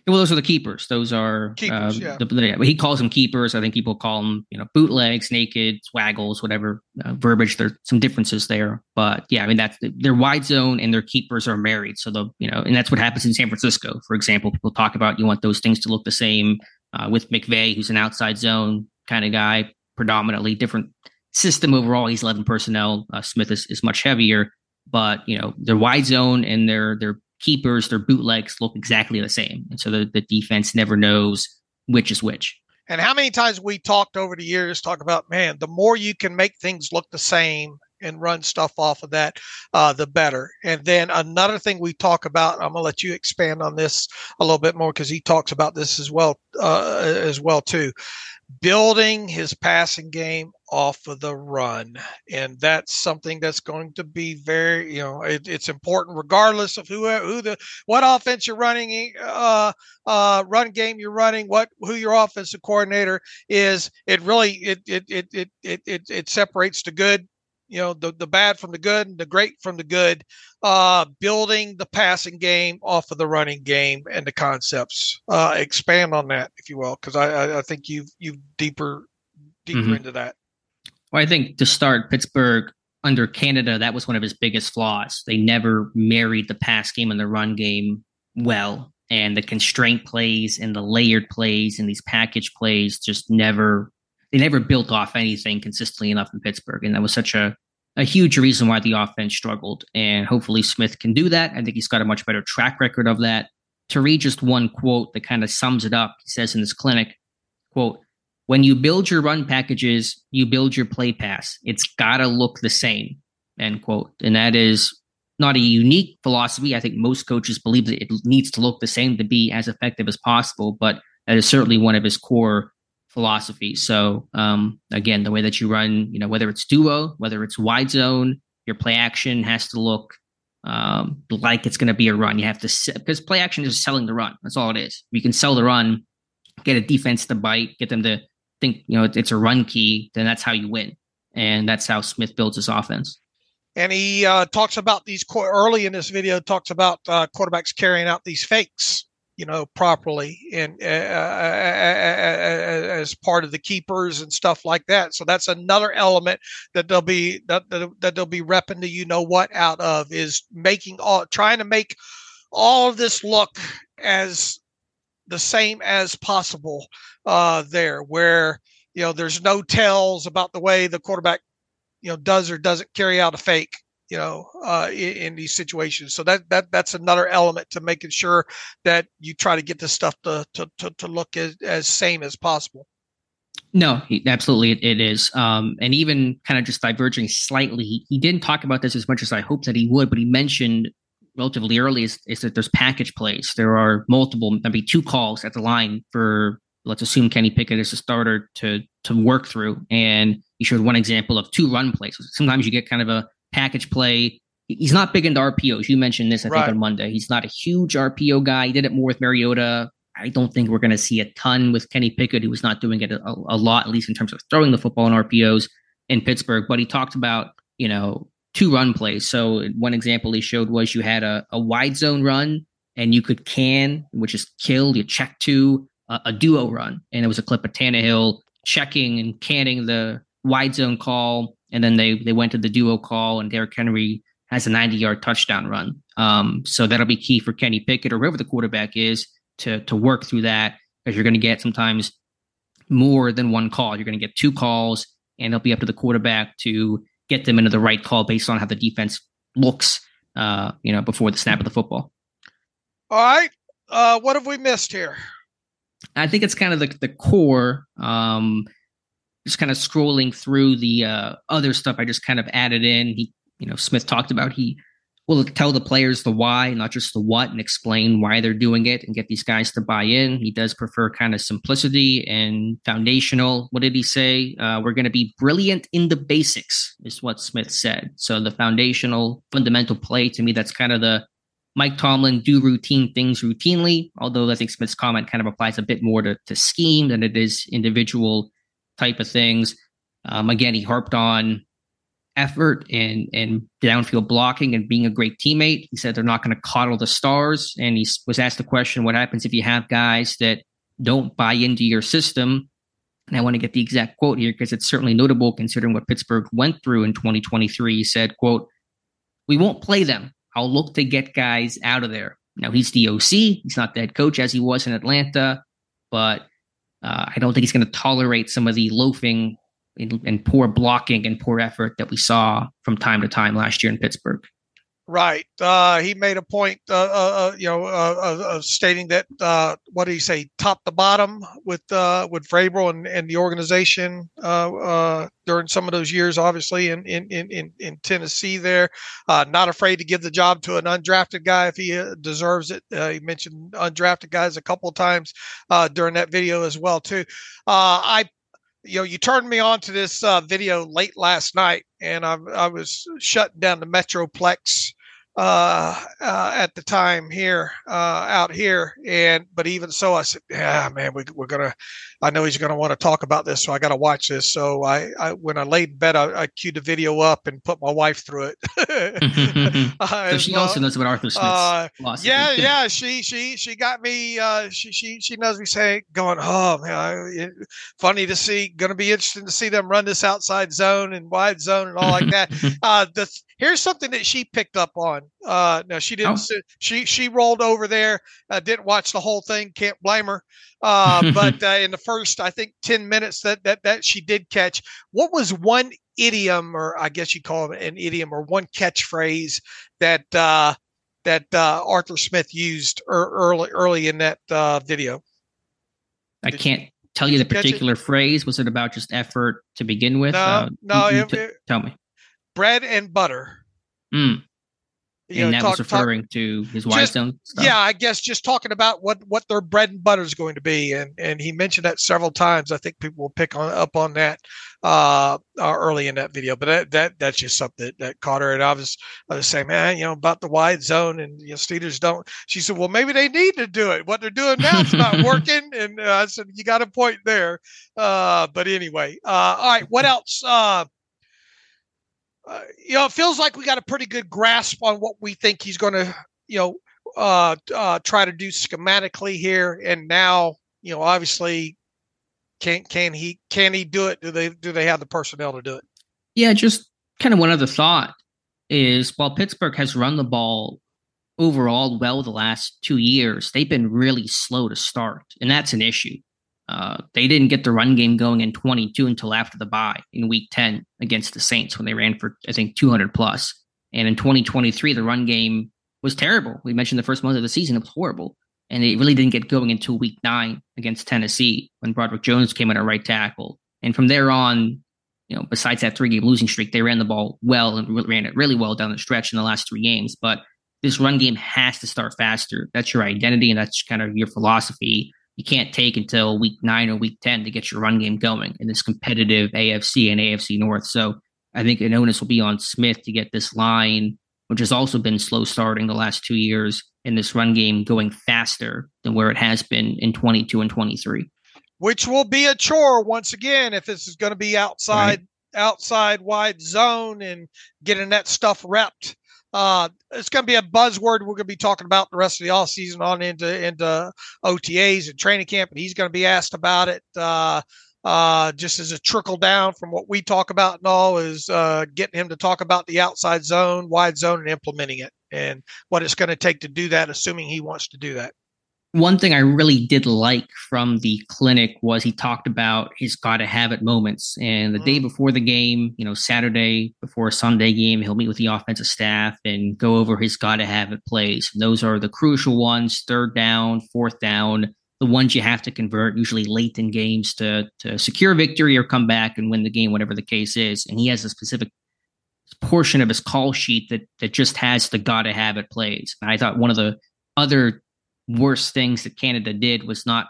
Well, those are the keepers. Those are keepers. Uh, yeah. The, the, he calls them keepers. I think people call them, you know, bootlegs, naked, swaggles, whatever uh, verbiage. There's some differences there, but yeah, I mean that's their wide zone and their keepers are married. So the you know, and that's what happens in San Francisco, for example. People talk about you want those things to look the same uh, with McVay, who's an outside zone kind of guy, predominantly different system overall. He's 11 personnel. Uh, Smith is, is much heavier, but you know, their wide zone and their their keepers, their bootlegs look exactly the same. And so the, the defense never knows which is which. And how many times we talked over the years, talk about, man, the more you can make things look the same and run stuff off of that, uh, the better. And then another thing we talk about, I'm gonna let you expand on this a little bit more because he talks about this as well, uh, as well too building his passing game off of the run. And that's something that's going to be very, you know, it, it's important regardless of who, who the, what offense you're running, uh, uh, run game you're running, what, who your offensive coordinator is. It really, it, it, it, it, it, it, it separates the good you know the the bad from the good and the great from the good uh building the passing game off of the running game and the concepts. Uh expand on that if you will because I, I think you've you've deeper deeper mm-hmm. into that. Well i think to start pittsburgh under canada that was one of his biggest flaws. They never married the pass game and the run game well and the constraint plays and the layered plays and these package plays just never they never built off anything consistently enough in Pittsburgh. And that was such a, a huge reason why the offense struggled. And hopefully Smith can do that. I think he's got a much better track record of that. To read just one quote that kind of sums it up, he says in this clinic, quote, when you build your run packages, you build your play pass. It's gotta look the same, end quote. And that is not a unique philosophy. I think most coaches believe that it needs to look the same to be as effective as possible, but that is certainly one of his core philosophy. So um, again, the way that you run, you know, whether it's duo, whether it's wide zone, your play action has to look um, like it's going to be a run. You have to because play action is selling the run. That's all it is. You can sell the run, get a defense to bite, get them to think you know it's a run key. Then that's how you win, and that's how Smith builds his offense. And he uh, talks about these early in this video. Talks about uh, quarterbacks carrying out these fakes you know, properly and uh, as part of the keepers and stuff like that. So that's another element that they'll be that, that, that they'll be repping the you know what out of is making all trying to make all of this look as the same as possible uh, there, where you know there's no tells about the way the quarterback you know does or doesn't carry out a fake you know, uh, in, in, these situations. So that that that's another element to making sure that you try to get this stuff to to to, to look as, as same as possible. No, absolutely, it, is. Um, and even kind of just diverging slightly, he, he didn't talk about this as much as I hoped that he would, but he mentioned relatively early is, is that there's package plays. There are multiple, maybe two calls at the line for let's assume Kenny Pickett is a starter to to work through. And he showed one example of two run plays. Sometimes you get kind of a package play. He's not big into RPOs. You mentioned this, I right. think, on Monday. He's not a huge RPO guy. He did it more with Mariota. I don't think we're going to see a ton with Kenny Pickett, who was not doing it a, a, lot, at least in terms of throwing the football in RPOs in Pittsburgh. But he talked about, you know, two run plays. So one example he showed was you had a, a wide zone run and you could can, which is kill, you check to a, a duo run. And it was a clip of Tannehill checking and canning the wide zone call and then they they went to the duo call, and Derrick Henry has a 90 yard touchdown run. Um, so that'll be key for Kenny Pickett or whoever the quarterback is to to work through that because you're going to get sometimes more than one call. You're going to get two calls, and it'll be up to the quarterback to get them into the right call based on how the defense looks. Uh, you know, before the snap of the football. All right. Uh, what have we missed here? I think it's kind of the the core. Um, just kind of scrolling through the uh, other stuff I just kind of added in. He, you know, Smith talked about he will tell the players the why, not just the what, and explain why they're doing it and get these guys to buy in. He does prefer kind of simplicity and foundational. What did he say? Uh, we're going to be brilliant in the basics, is what Smith said. So the foundational, fundamental play to me, that's kind of the Mike Tomlin do routine things routinely. Although I think Smith's comment kind of applies a bit more to, to scheme than it is individual type of things. Um, again, he harped on effort and and downfield blocking and being a great teammate. He said they're not going to coddle the stars, and he was asked the question, "What happens if you have guys that don't buy into your system?" And I want to get the exact quote here because it's certainly notable considering what Pittsburgh went through in 2023. He said, "quote We won't play them. I'll look to get guys out of there." Now he's the OC. He's not the head coach as he was in Atlanta, but uh, I don't think he's going to tolerate some of the loafing and, and, poor blocking and poor effort that we saw from time to time last year in Pittsburgh. Right. Uh, he made a point, uh, uh, uh you know, uh, of stating that what did he say, top to bottom with with Vrabel and, and the organization during some of those years, obviously in in in, in Tennessee. There, not afraid to give the job to an undrafted guy if he deserves it. he mentioned undrafted guys a couple of times during that video as well too. I you know, you turned me on to this uh, video late last night, and I, I was shutting down the Metroplex uh, uh, at the time here uh, out here. And but even so, I said, "Yeah, man, we, we're gonna. I know he's gonna want to talk about this, so I got to watch this." So I, I, when I laid in bed, I, I queued the video up and put my wife through it. so she well. also knows about Arthur Smith's uh, Yeah, yeah, she she she got me. Uh, she she she knows me saying, going, "Oh man, funny to see. Going to be interesting to see them run this outside zone and wide zone and all like that." uh, the here's something that she picked up on. Uh, no, she didn't. Oh. She she rolled over there. Uh, didn't watch the whole thing. Can't blame her. Uh, but uh, in the first, I think, ten minutes that that that she did catch. What was one idiom, or I guess you call it an idiom, or one catchphrase that uh, that uh, Arthur Smith used er- early early in that uh, video? I did can't. Tell you the particular phrase. Was it about just effort to begin with? No, uh, no. It, t- tell me bread and butter. Mm. You and know, that talk, was referring talk, to his wide zone. Yeah, I guess just talking about what what their bread and butter is going to be, and and he mentioned that several times. I think people will pick on up on that uh, uh, early in that video, but that, that that's just something that, that caught her. And I was I was saying, man, you know about the wide zone, and you know, Steelers don't. She said, well, maybe they need to do it. What they're doing now is not working, and uh, I said, you got a point there. Uh, but anyway, uh, all right, what else? Uh, uh, you know, it feels like we got a pretty good grasp on what we think he's going to, you know, uh, uh, try to do schematically here. And now, you know, obviously, can can he can he do it? Do they do they have the personnel to do it? Yeah, just kind of one other thought is while Pittsburgh has run the ball overall well the last two years, they've been really slow to start, and that's an issue. Uh, they didn't get the run game going in 22 until after the bye in week 10 against the Saints when they ran for, I think, 200 plus. And in 2023, the run game was terrible. We mentioned the first month of the season, it was horrible. And it really didn't get going until week nine against Tennessee when Broderick Jones came in at right tackle. And from there on, you know, besides that three game losing streak, they ran the ball well and ran it really well down the stretch in the last three games. But this run game has to start faster. That's your identity and that's kind of your philosophy you can't take until week nine or week 10 to get your run game going in this competitive AFC and AFC North. So I think an onus will be on Smith to get this line, which has also been slow starting the last two years, in this run game going faster than where it has been in 22 and 23. Which will be a chore once again if this is going to be outside, right. outside wide zone and getting that stuff repped uh, it's going to be a buzzword we're going to be talking about the rest of the off season on into into OTAs and training camp, and he's going to be asked about it. Uh, uh, just as a trickle down from what we talk about and all is uh, getting him to talk about the outside zone, wide zone, and implementing it, and what it's going to take to do that, assuming he wants to do that one thing I really did like from the clinic was he talked about his gotta have it moments. And the mm. day before the game, you know, Saturday before a Sunday game, he'll meet with the offensive staff and go over his gotta have it plays. And those are the crucial ones, third down, fourth down, the ones you have to convert, usually late in games to to secure victory or come back and win the game, whatever the case is. And he has a specific portion of his call sheet that that just has the gotta have it plays. And I thought one of the other worst things that Canada did was not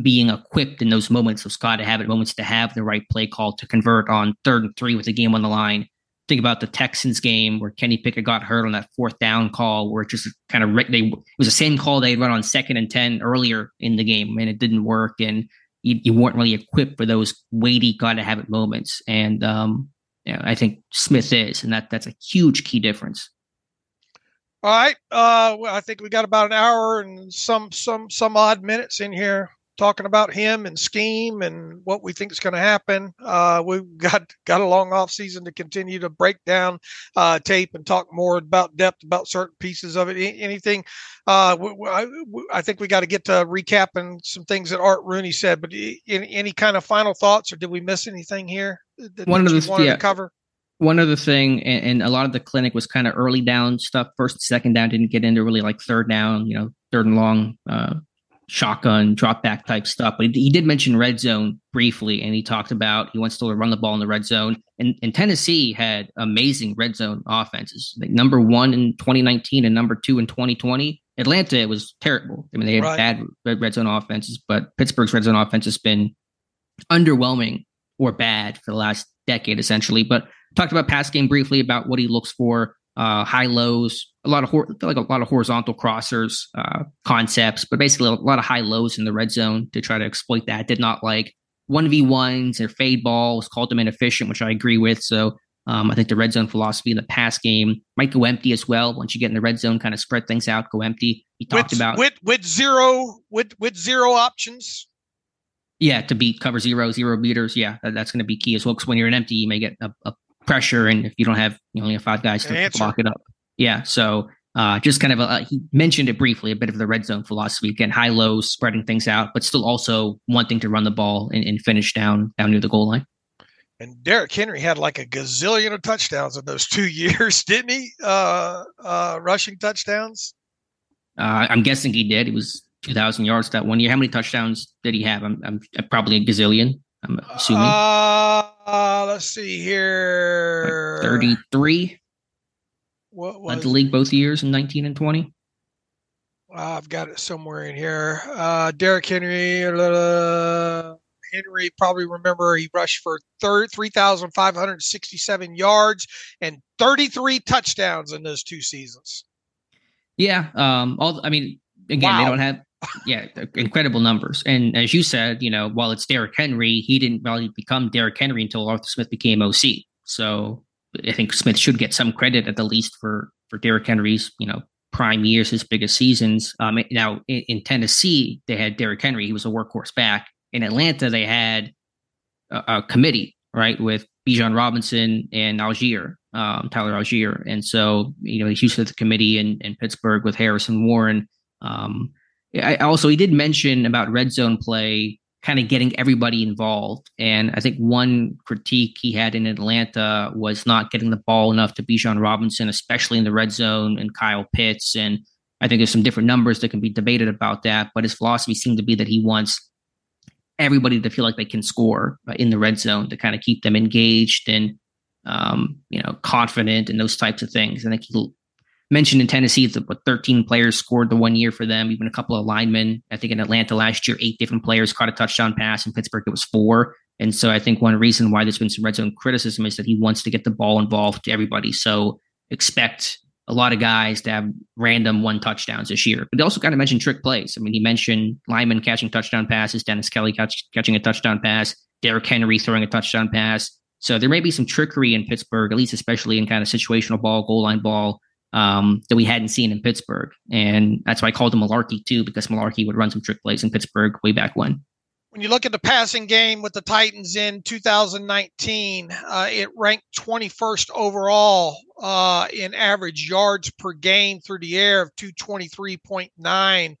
being equipped in those moments of Scott to have it moments to have the right play call to convert on third and three with the game on the line. Think about the Texans game where Kenny Pickett got hurt on that fourth down call, where it just kind of they it was the same call they had run on second and ten earlier in the game, and it didn't work, and you, you weren't really equipped for those weighty got to have it moments. And um, I think Smith is, and that that's a huge key difference. All right. Uh, well, I think we got about an hour and some some some odd minutes in here talking about him and scheme and what we think is going to happen. Uh, we've got got a long off season to continue to break down uh, tape and talk more about depth about certain pieces of it. Anything? Uh, I, I, think we got to get to recapping some things that Art Rooney said. But any, any kind of final thoughts, or did we miss anything here? That, One that of the wanted yeah. to cover one other thing, and, and, a lot of the clinic was kind of early down stuff. First, second down didn't get into really like third down, you know, third and long, uh, shotgun, drop back type stuff. But he, he, did mention red zone briefly, and he talked about he wants to run the ball in the red zone. And, and Tennessee had amazing red zone offenses, like number one in 2019 and number two in 2020. Atlanta was terrible. I mean, they had right. bad red, red zone offenses, but Pittsburgh's red zone offense has been underwhelming or bad for the last decade, essentially. But talked about pass game briefly about what he looks for uh, high lows, a lot of hor- like a lot of horizontal crossers uh, concepts, but basically a lot of high lows in the red zone to try to exploit that. Did not like one v ones or fade balls, called them inefficient, which I agree with. So um, I think the red zone philosophy in the pass game might go empty as well. Once you get in the red zone, kind of spread things out, go empty. He talked with, about with with zero with with zero options. Yeah, to beat cover zero, zero beaters. Yeah, that's going to be key as well. Because when you're an empty, you may get a, a pressure, and if you don't have you only have five guys to Answer. block it up. Yeah, so uh, just kind of a, he mentioned it briefly, a bit of the red zone philosophy. Again, high lows, spreading things out, but still also wanting to run the ball and, and finish down down near the goal line. And Derrick Henry had like a gazillion of touchdowns in those two years, didn't he? Uh, uh, rushing touchdowns. Uh, I'm guessing he did. It was 2,000 yards that one year. How many touchdowns did he have? I'm, I'm probably a gazillion. I'm assuming Uh, uh, let's see here. 33 What led the league both years in 19 and 20. Uh, I've got it somewhere in here. Uh, Derrick Henry. Uh, Henry probably remember he rushed for thir- 3,567 yards and 33 touchdowns in those two seasons. Yeah. Um. All I mean, again, Wow. they don't have. Yeah, incredible numbers. And as you said, you know, while it's Derrick Henry, he didn't really become Derrick Henry until Arthur Smith became OC. So I think Smith should get some credit at the least for for Derrick Henry's, you know, prime years, his biggest seasons. Um. Now in, in Tennessee, they had Derrick Henry. He was a workhorse back. In Atlanta, they had a, a committee, right, with Bijan Robinson and Allgeier, um, Tyler Allgeier. And so, you know, he's to the committee in, in Pittsburgh with Harrison Warren. Um, I also, he did mention about red zone play, kind of getting everybody involved. And I think one critique he had in Atlanta was not getting the ball enough to Bijan Robinson, especially in the red zone and Kyle Pitts. And I think there's some different numbers that can be debated about that. But his philosophy seemed to be that he wants everybody to feel like they can score uh, in the red zone to kind of keep them engaged and um, you know confident and those types of things. And I think he mentioned in Tennessee that what 13 players scored the one year for them, even a couple of linemen. I think in Atlanta last year, eight different players caught a touchdown pass. In Pittsburgh, it was four. And so I think one reason why there's been some red zone criticism is that he wants to get the ball involved to everybody. So expect a lot of guys to have random one touchdowns this year. But he also kind of mentioned trick plays. I mean, he mentioned Lyman catching touchdown passes, Dennis Kelly catch, catching a touchdown pass, Derrick Henry throwing a touchdown pass. So there may be some trickery in Pittsburgh, at least especially in kind of situational ball, goal line ball, um, that we hadn't seen in Pittsburgh. And that's why I called him Malarkey too, because Malarkey would run some trick plays in Pittsburgh way back when. When you look at the passing game with the Titans in 2019, uh, it ranked 21st overall uh, in average yards per game through the air of 223.9.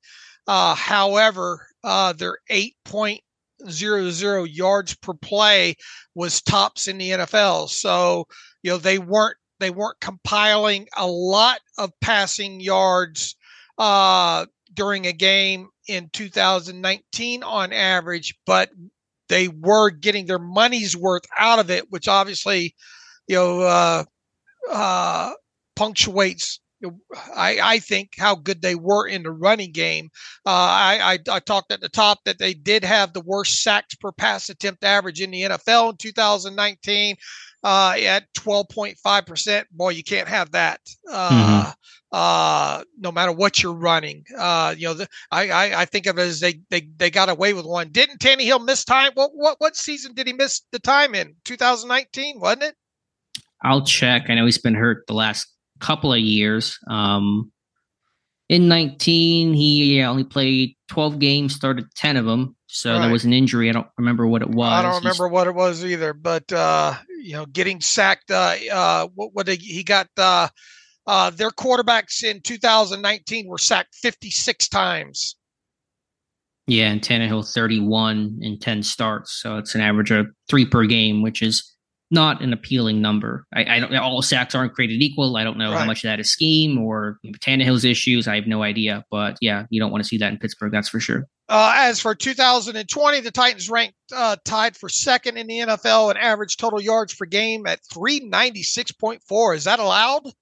Uh, however, uh, their 8.00 yards per play was tops in the NFL. So, you know, they weren't they weren't compiling a lot of passing yards uh, during a game in 2019 on average, but they were getting their money's worth out of it, which obviously, you know, uh, uh, punctuates. I, I think how good they were in the running game. Uh, I, I I talked at the top that they did have the worst sacks per pass attempt average in the NFL in 2019 uh, at 12.5%. Boy, you can't have that. Uh, mm-hmm. uh, no matter what you're running. Uh, you know, the, I, I, I think of it as they, they, they got away with one. Didn't Tannehill miss time? What, what, what season did he miss the time in? 2019, wasn't it? I'll check. I know he's been hurt the last couple of years. Um, in 19, he yeah, only played 12 games, started 10 of them. So right. there was an injury. I don't remember what it was. I don't remember He's, what it was either. But uh, you know, getting sacked. Uh, uh, what, what he got? Uh, uh, their quarterbacks in 2019 were sacked 56 times. Yeah, and Tannehill 31 in 10 starts. So it's an average of three per game, which is not an appealing number. I, I don't. All sacks aren't created equal. I don't know right. how much of that is scheme or Tannehill's issues. I have no idea. But yeah, you don't want to see that in Pittsburgh. That's for sure. Uh, as for 2020, the Titans ranked uh, tied for second in the NFL in average total yards per game at 396.4. Is that allowed?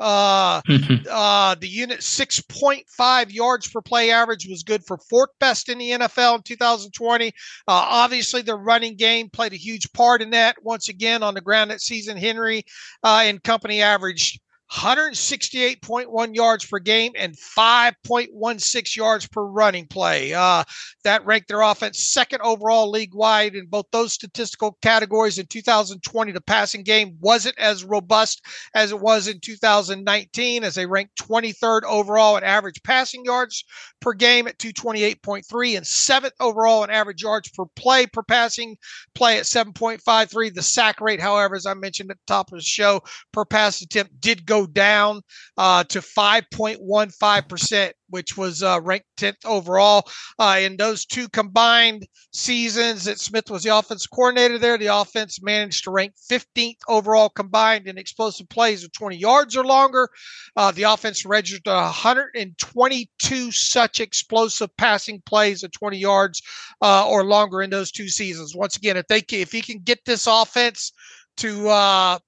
Uh, uh, the unit 6.5 yards per play average was good for fourth best in the NFL in 2020. Uh, obviously, the running game played a huge part in that. Once again, on the ground that season, Henry uh, and company averaged 168.1 yards per game and 5.16 yards per running play. Uh, that ranked their offense second overall league wide in both those statistical categories in 2020. The passing game wasn't as robust as it was in 2019, as they ranked 23rd overall in average passing yards per game at 228.3 and seventh overall in average yards per play per passing play at 7.53. The sack rate, however, as I mentioned at the top of the show, per pass attempt did go go down uh, to 5.15%, which was uh, ranked 10th overall. Uh, in those two combined seasons that Smith was the offense coordinator there, the offense managed to rank 15th overall combined in explosive plays of 20 yards or longer. Uh, the offense registered 122 such explosive passing plays of 20 yards uh, or longer in those two seasons. Once again, if they if he can get this offense to uh,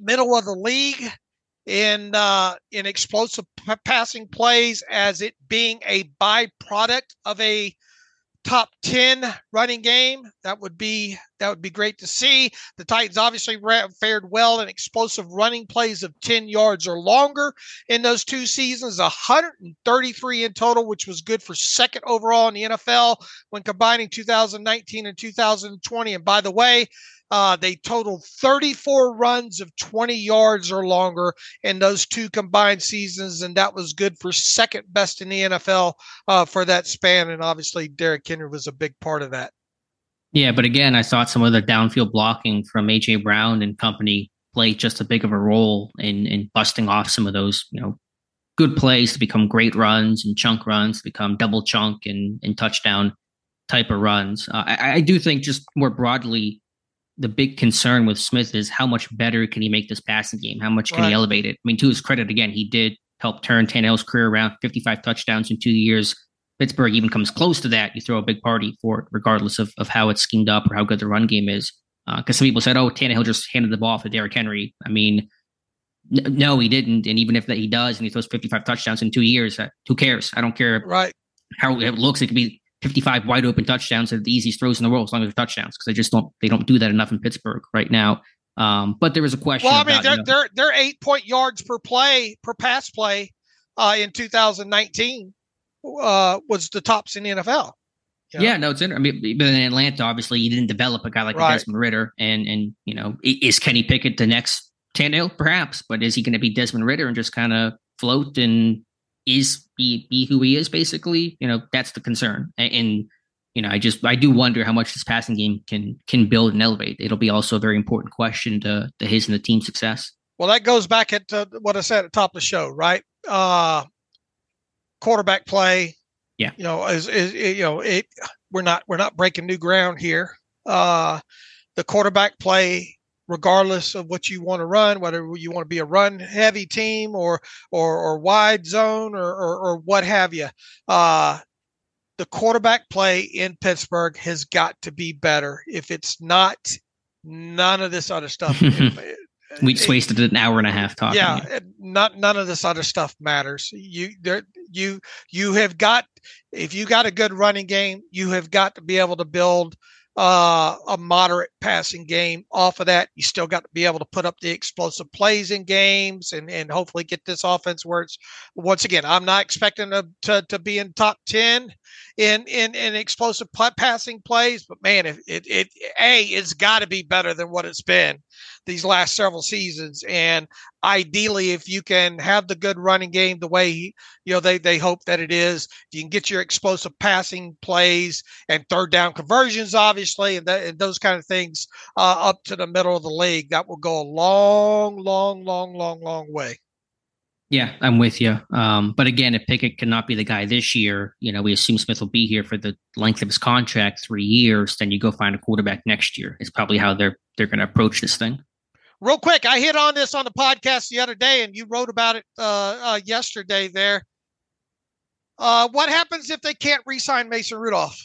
middle of the league in uh, in explosive p- passing plays as it being a byproduct of a top 10 running game. That would be that would be great to see. The titans obviously fared well in explosive running plays of 10 yards or longer in those two seasons 133 in total which was good for second overall in the nfl when combining 2019 and 2020 and by the way uh, they totaled 34 runs of 20 yards or longer in those two combined seasons, and that was good for second best in the NFL uh, for that span. And obviously, Derrick Henry was a big part of that. Yeah, but again, I thought some of the downfield blocking from AJ Brown and company played just a big of a role in in busting off some of those, you know, good plays to become great runs and chunk runs to become double chunk and, and touchdown type of runs. Uh, I, I do think just more broadly, the big concern with Smith is how much better can he make this passing game? How much can right. he elevate it? I mean, to his credit, again, he did help turn Tannehill's career around 55 touchdowns in two years. Pittsburgh even comes close to that. You throw a big party for it, regardless of, of how it's schemed up or how good the run game is. Because uh, some people said, oh, Tannehill just handed the ball off to Derrick Henry. I mean, n- no, he didn't. And even if that he does and he throws 55 touchdowns in two years, uh, who cares? I don't care right. how it looks. It could be 55 wide open touchdowns are the easiest throws in the world as long as they're touchdowns because they just don't they don't do that enough in Pittsburgh right now. Um, but there was a question. Well, I mean, about, they're, you know, they're they're eight point yards per play per pass play uh, in 2019 uh, was the tops in the NFL. You know? Yeah, no, it's in. I mean, but in Atlanta, obviously, you didn't develop a guy like right. Desmond Ridder, and and you know, is Kenny Pickett the next Tannehill? Perhaps, but is he going to be Desmond Ridder and just kind of float and is be be who he is? Basically, you know, that's the concern. And, and you know, I just I do wonder how much this passing game can can build and elevate. It'll be also a very important question to, to his and the team's success. Well, that goes back at uh, what I said at the top of the show, right? Uh, quarterback play. Yeah. You know, is, is, you know, it we're not we're not breaking new ground here. Uh, the quarterback play, regardless of what you want to run, whether you want to be a run heavy team or or, or wide zone or, or, or what have you. Uh, the quarterback play in Pittsburgh has got to be better. If it's not, none of this other stuff. we just wasted an hour and a half talking. Yeah, not none of this other stuff matters. You there, you you have got if you got a good running game, you have got to be able to build uh, a moderate passing game off of that. You still got to be able to put up the explosive plays in games and, and hopefully get this offense where it's once again, I'm not expecting them to, to be in top 10 in, in, in explosive passing plays, but man, if it, it, a, it's got to be better than what it's been these last several seasons. And ideally, if you can have the good running game the way you know they they hope that it is, you can get your explosive passing plays and third down conversions, obviously, and, that, and those kind of things uh, up to the middle of the league. That will go a long, long, long, long, long way. Yeah, I'm with you. Um, but again, if Pickett cannot be the guy this year, you know, we assume Smith will be here for the length of his contract, three years. Then you go find a quarterback next year. It's probably how they're they're going to approach this thing real quick, I hit on this on the podcast the other day, and you wrote about it uh, uh, yesterday. There, uh, what happens if they can't re-sign Mason Rudolph?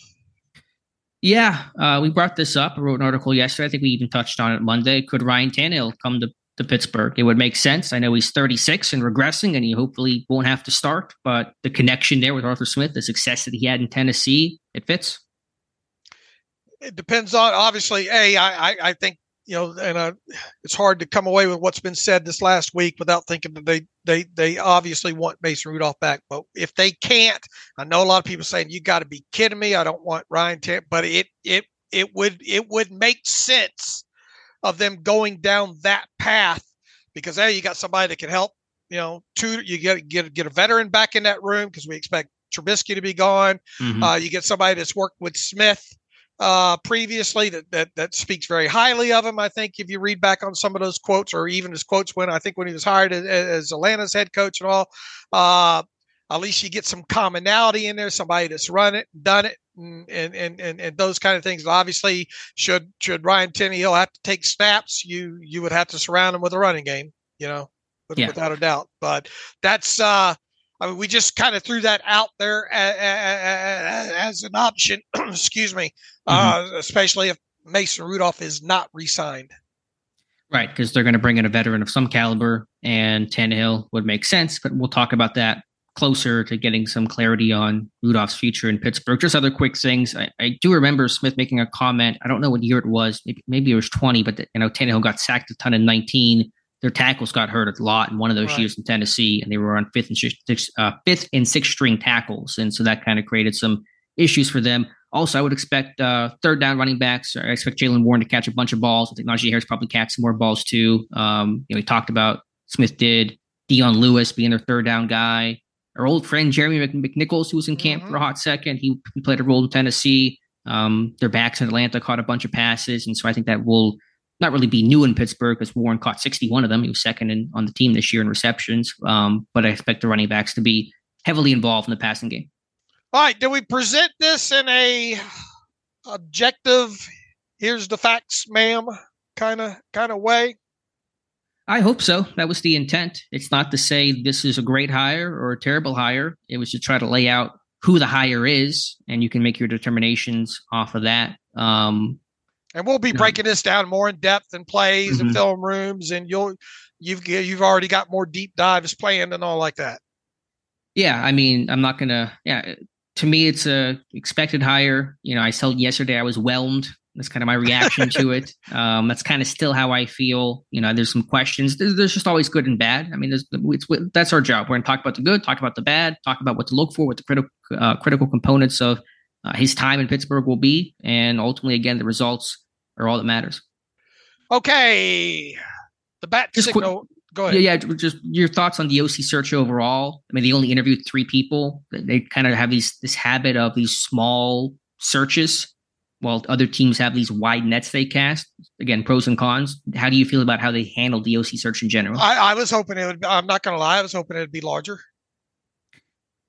Yeah, uh, we brought this up. I wrote an article yesterday. I think we even touched on it Monday. Could Ryan Tannehill come to, to Pittsburgh? It would make sense. I know he's 36 and regressing, and he hopefully won't have to start. But the connection there with Arthur Smith, the success that he had in Tennessee, it fits. It depends on obviously. A, I, I, I think you know, and I, it's hard to come away with what's been said this last week without thinking that they they they obviously want Mason Rudolph back. But if they can't, I know a lot of people saying you got to be kidding me. I don't want Ryan Tannehill, but it it it would it would make sense of them going down that path because hey, you got somebody that can help. You know, two you get get get a veteran back in that room because we expect Trubisky to be gone. Mm-hmm. Uh, you get somebody that's worked with Smith uh, previously that, that that speaks very highly of him. I think if you read back on some of those quotes, or even his quotes when I think when he was hired as, as Atlanta's head coach and all, uh, at least you get some commonality in there. Somebody that's run it, done it, and and and, and those kind of things. obviously, should should Ryan Tannehill have to take snaps, you you would have to surround him with a running game. You know, yeah. without a doubt. But that's uh I mean, we just kind of threw that out there as, as, as an option. excuse me, mm-hmm. uh, especially if Mason Rudolph is not re-signed. Right, because they're going to bring in a veteran of some caliber, and Tannehill would make sense. But we'll talk about that closer to getting some clarity on Rudolph's future in Pittsburgh. Just other quick things. I, I do remember Smith making a comment. I don't know what year it was. Maybe, maybe it was 20, but the, you know Tannehill got sacked a ton in 19 their tackles got hurt a lot in one of those right. years in Tennessee, and they were on fifth and sixth, uh, fifth and sixth string tackles, and so that kind of created some issues for them. Also, I would expect uh, third down running backs. I expect Jaylen Warren to catch a bunch of balls. I think Najee Harris probably catch some more balls too. Um, you know, we talked about Smith did Dion Lewis being their third down guy. Our old friend Jeremy McNichols, who was in camp mm-hmm. for a hot second, he, he played a role in Tennessee. Um, their backs in Atlanta caught a bunch of passes, and so I think that will not really be new in Pittsburgh because Warren caught 61 of them. He was second in, on the team this year in receptions. Um, but I expect the running backs to be heavily involved in the passing game. All right. Do we present this in a objective, here's the facts, ma'am, kind of kind of way? I hope so. That was the intent. It's not to say this is a great hire or a terrible hire. It was to try to lay out who the hire is, and you can make your determinations off of that. Um, and we'll be breaking this down more in depth in plays mm-hmm. and film rooms, and you'll you've you've already got more deep dives planned and all like that. Yeah, I mean, I'm not gonna. Yeah, to me, it's a expected hire. You know, I said yesterday I was whelmed. That's kind of my reaction to it. Um, that's kind of still how I feel. You know, there's some questions. There's, there's just always good and bad. I mean, there's, it's, that's our job. We're going to talk about the good, talk about the bad, talk about what to look for, what the critical uh, critical components of uh, his time in Pittsburgh will be, and ultimately, again, the results are all that matters. Okay, the bat just signal. Go ahead. Yeah, yeah. Just your thoughts on the OC search overall. I mean, they only interviewed three people. They kind of have these this habit of these small searches, while other teams have these wide nets they cast. Again, pros and cons. How do you feel about how they handled the OC search in general? I, I was hoping it would. I'm not going to lie. I was hoping it'd be larger.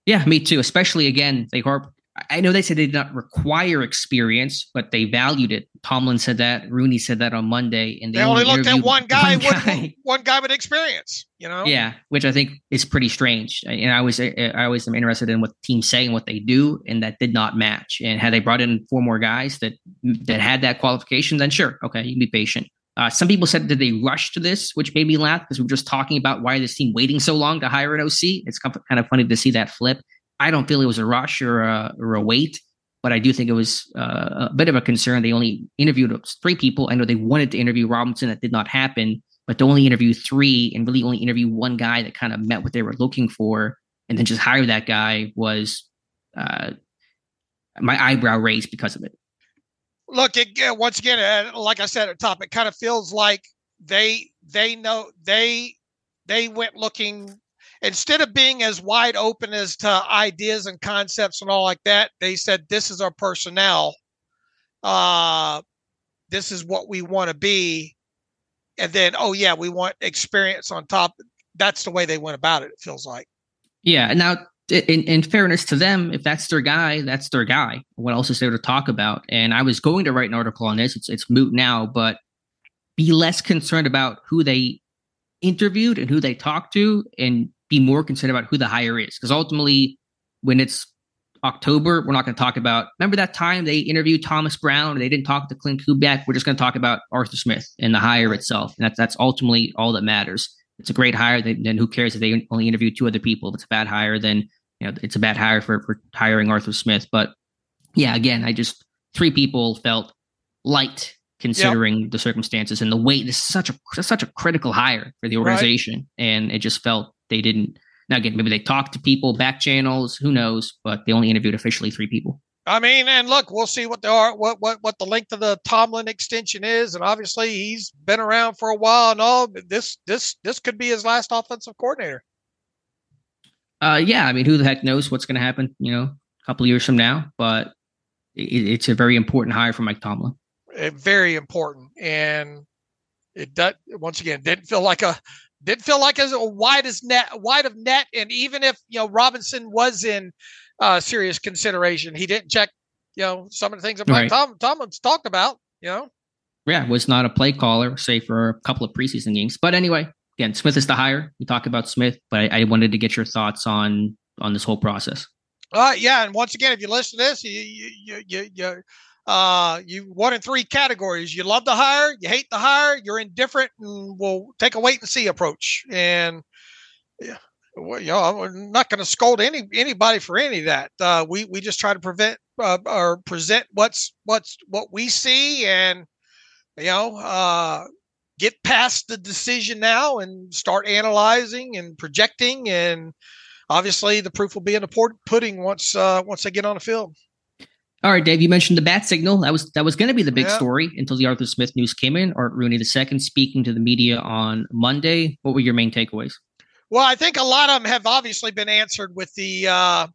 Yeah, me too. Especially again, they harp I know they said they did not require experience, but they valued it. Tomlin said that. Rooney said that on Monday, and they, they only, looked at one guy, one guy. With, one guy with experience. You know, yeah, which I think is pretty strange. And I was, I always am interested in what teams say and what they do, and that did not match. And had they brought in four more guys that that had that qualification, then sure, okay, you can be patient. Uh, some people said that they rushed to this, which made me laugh because we were just talking about why this team waiting so long to hire an OC. It's kind of funny to see that flip. I don't feel it was a rush or a, or a wait, but I do think it was uh, a bit of a concern. They only interviewed three people. I know they wanted to interview Robinson, that did not happen, but to only interview three and really only interview one guy that kind of met what they were looking for, and then just hire that guy was uh, my eyebrow raised because of it. Look, it, once again, uh, like I said at the top, it kind of feels like they they know they they went looking instead of being as wide open as to ideas and concepts and all like that, they said, This is our personnel. Uh, this is what we want to be. And then, oh, yeah, we want experience on top. That's the way they went about it, it feels like. Yeah. Now, in, in fairness to them, if that's their guy, that's their guy. What else is there to talk about? And I was going to write an article on this. It's, it's moot now, but be less concerned about who they interviewed and who they talked to and be more concerned about who the hire is. Because ultimately, when it's October, we're not going to talk about. Remember that time they interviewed Thomas Brown? And they didn't talk to Klint Kubiak. We're just going to talk about Arthur Smith and the hire itself. And that's that's ultimately all that matters. It's a great hire. Then who cares if they only interview two other people? If it's a bad hire, then you know it's a bad hire for for hiring Arthur Smith. But yeah, again, I just three people felt light considering yep. the circumstances and the weight. This is such a such a critical hire for the organization, right. and it just felt they didn't. Now again, maybe they talked to people, back channels, who knows? But they only interviewed officially three people. I mean, and look, we'll see what the are what what what the length of the Tomlin extension is, and obviously he's been around for a while and all. This this this could be his last offensive coordinator. Uh, yeah, I mean, who the heck knows what's going to happen? You know, a couple years from now, but it, it's a very important hire for Mike Tomlin. Very important, and it does once again didn't feel like a didn't feel like as wide as net wide of net, and even if you know Robinson was in uh, serious consideration. He didn't check, you know, some of the things that right. Tom Tomlin's talked about. You know, yeah, was not a play caller, say for a couple of preseason games. But anyway, again, Smith is the hire. We talk about Smith, but I, I wanted to get your thoughts on on this whole process. Uh, yeah, and once again, if you listen to this, you you you you uh you one in three categories. You love the hire, you hate the hire, you're indifferent, and we'll take a wait and see approach. And yeah, well, you know, I'm not going to scold any anybody for any of that. Uh, we we just try to prevent uh, or present what's what's what we see, and you know, uh, get past the decision now and start analyzing and projecting, and obviously the proof will be in the pudding once uh, once they get on the field. All right, Dave. You mentioned the bat signal. That was that was going to be the big yeah. story until the Arthur Smith news came in. Art Rooney II speaking to the media on Monday. What were your main takeaways? Well, I think a lot of them have obviously been answered with the uh,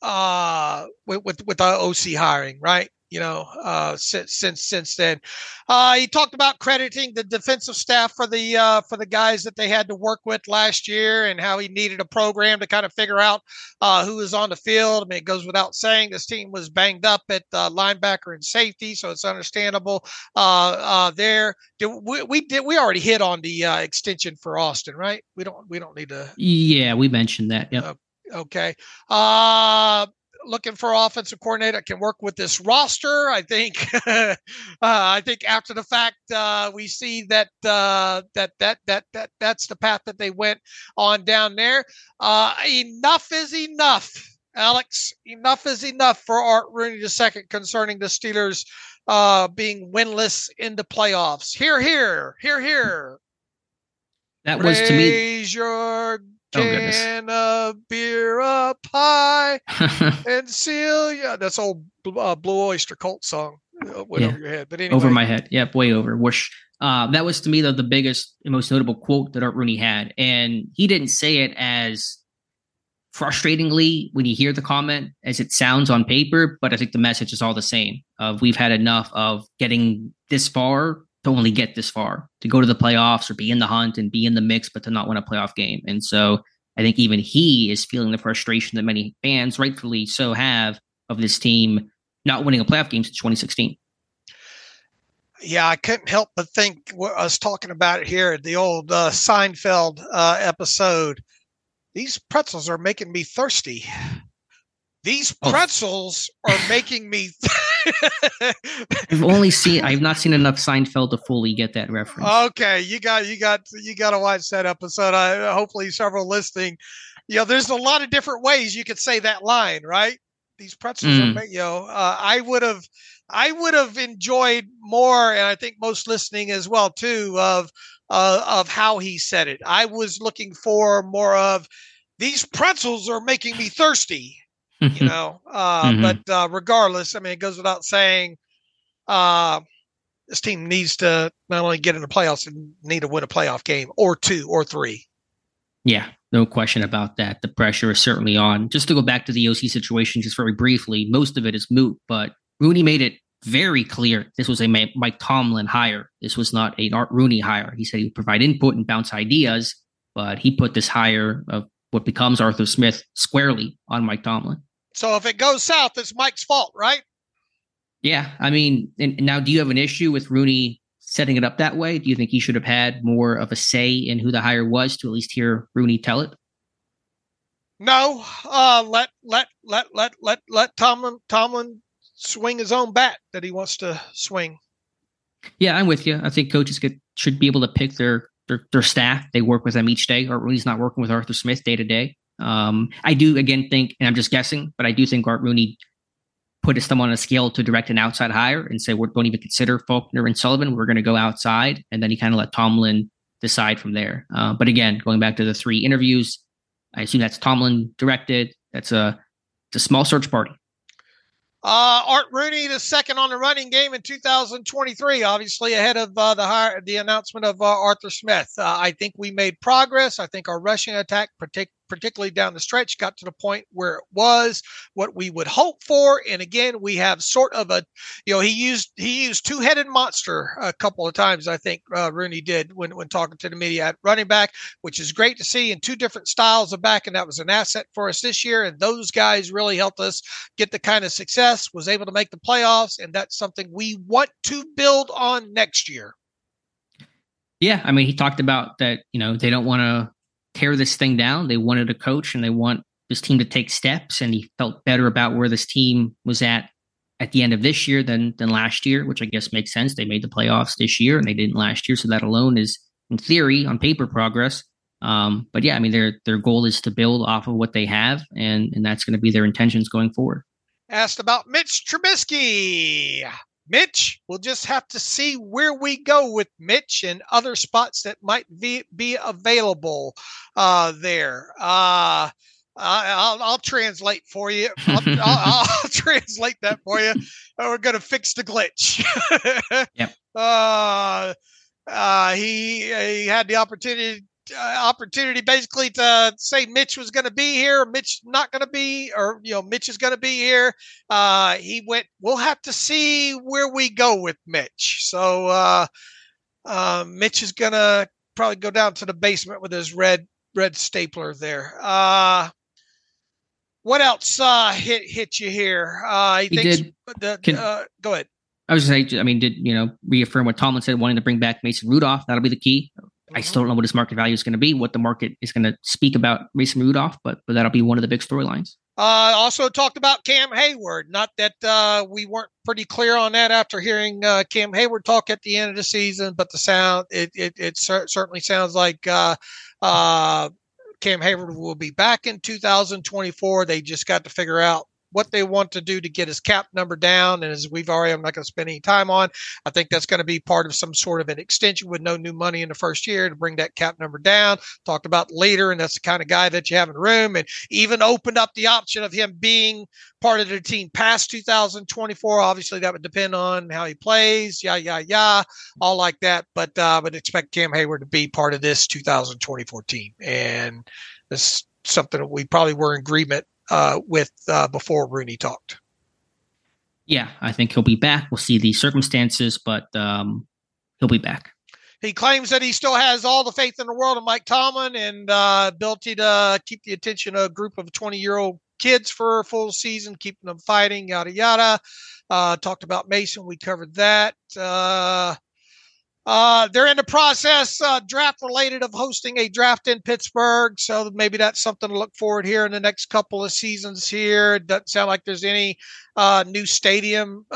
uh, with, with, with the OC hiring, right? You know, uh, since since since then. Uh, he talked about crediting the defensive staff for the uh, for the guys that they had to work with last year, and how he needed a program to kind of figure out uh, who was on the field. I mean, it goes without saying this team was banged up at uh, linebacker and safety, so it's understandable uh, uh, there. Did, we, we did we already hit on the uh, extension for Austin, right? We don't we don't need to. Yeah, we mentioned that. Yeah. Okay. Looking for offensive coordinator can work with this roster. I think uh, I think after the fact uh, we see that uh, that that that that that's the path that they went on down there. Uh, enough is enough, Alex. Enough is enough for Art Rooney II concerning the Steelers uh, being winless in the playoffs. Here, here, here, here. That was to me. Raise Oh, Can a beer up high and seal yeah that's old uh, blue oyster cult song uh, yeah. over your head but anyway. over my head yep way over whoosh uh, that was to me the, the biggest and most notable quote that art rooney had and he didn't say it as frustratingly when you hear the comment as it sounds on paper but i think the message is all the same of we've had enough of getting this far to only get this far, to go to the playoffs or be in the hunt and be in the mix, but to not win a playoff game. And so I think even he is feeling the frustration that many fans, rightfully so, have of this team not winning a playoff game since 2016. Yeah, I couldn't help but think I was talking about it here, the old uh, Seinfeld uh, episode. These pretzels are making me thirsty. These oh. pretzels oh. are making me. I've only seen. I've not seen enough Seinfeld to fully get that reference. Okay, you got you got you got to watch that episode. I hopefully several listening. You know, there's a lot of different ways you could say that line, right? These pretzels mm. are, you know, uh, I would have, I would have enjoyed more, and I think most listening as well too of uh, of how he said it. I was looking for more of these pretzels are making me thirsty you know. Uh, mm-hmm. But uh, regardless, I mean, it goes without saying, uh, this team needs to not only get in the playoffs and need to win a playoff game or two or three. Yeah, no question about that. The pressure is certainly on. Just to go back to the OC situation, just very briefly, most of it is moot, but Rooney made it very clear this was a Mike Tomlin hire. This was not a Art Rooney hire. He said he would provide input and bounce ideas, but he put this hire of what becomes Arthur Smith squarely on Mike Tomlin. So if it goes south, it's Mike's fault, right? Yeah, I mean, and now do you have an issue with Rooney setting it up that way? Do you think he should have had more of a say in who the hire was to at least hear Rooney tell it? No, uh, let let let let let let Tomlin Tomlin swing his own bat that he wants to swing. Yeah, I'm with you. I think coaches get, should be able to pick their, their their staff. They work with them each day. Or Rooney's not working with Arthur Smith day to day. Um, I do again think, and I'm just guessing, but I do think Art Rooney put them on a scale to direct an outside hire and say, we don't even consider Faulkner and Sullivan. We're going to go outside. And then he kind of let Tomlin decide from there. Uh, but again, going back to the three interviews, I assume that's Tomlin directed. That's a, it's a small search party. Uh, Art Rooney, the second on the running game in 2023, obviously ahead of uh, the hire, the announcement of uh, Arthur Smith. Uh, I think we made progress. I think our rushing attack, partic- particularly down the stretch, got to the point where it was what we would hope for. And again, we have sort of a, you know, he used he used two headed monster a couple of times. I think uh, Rooney did when when talking to the media at running back, which is great to see in two different styles of back, and that was an asset for us this year. And those guys really helped us get the kind of success, was able to make the playoffs, and that's something we want to build on next year. Yeah, I mean, he talked about that. You know, they don't want to tear this thing down. They wanted a coach and they want this team to take steps. And he felt better about where this team was at at the end of this year than than last year, which I guess makes sense. They made the playoffs this year and they didn't last year, so that alone is, in theory, on paper, progress. Um, but yeah, I mean, their their goal is to build off of what they have, and and that's going to be their intentions going forward. Asked about Mitch Trubisky. Mitch, we'll just have to see where we go with Mitch and other spots that might be, be available uh, there. Uh, I'll, I'll translate for you. I'll, I'll, I'll translate that for you. We're going to fix the glitch. yep. Uh, uh, he he had the opportunity uh, opportunity basically to say Mitch was going to be here, Mitch not going to be, or you know Mitch is going to be here. Uh, he went. We'll have to see where we go with Mitch. So uh, uh, Mitch is going to probably go down to the basement with his red red stapler there. Uh, what else uh, hit hit you here? Uh, he did. The, Can, uh, go ahead. I was just saying. I mean, did you know reaffirm what Tomlin said, wanting to bring back Mason Rudolph? That'll be the key. I still don't know what his market value is going to be, what the market is going to speak about Mason Rudolph, but but that'll be one of the big storylines. Uh, also talked about Cam Hayward. Not that uh, we weren't pretty clear on that after hearing uh, Cam Hayward talk at the end of the season, but the sound it it, it cer- certainly sounds like uh, uh, Cam Hayward will be back in 2024. They just got to figure out what they want to do to get his cap number down. And as we've already, I'm not going to spend any time on, I think that's going to be part of some sort of an extension with no new money in the first year to bring that cap number down. Talked about later, and that's the kind of guy that you have in room, and even opened up the option of him being part of the team past 2024. Obviously, that would depend on how he plays, yeah, yeah, yeah, all like that. But uh, I would expect Cam Hayward to be part of this 2024 team, and this something that we probably were in agreement uh, with uh, before Rooney talked. Yeah, I think he'll be back. We'll see the circumstances, but um, he'll be back. He claims that he still has all the faith in the world in Mike Tomlin and uh, ability to keep the attention of a group of 20 year old kids for a full season, keeping them fighting, yada, yada. Uh, talked about Mason. We covered that. Uh, uh, they're in the process, uh, draft related, of hosting a draft in Pittsburgh. So maybe that's something to look forward here in the next couple of seasons. Here it doesn't sound like there's any uh, new stadium uh,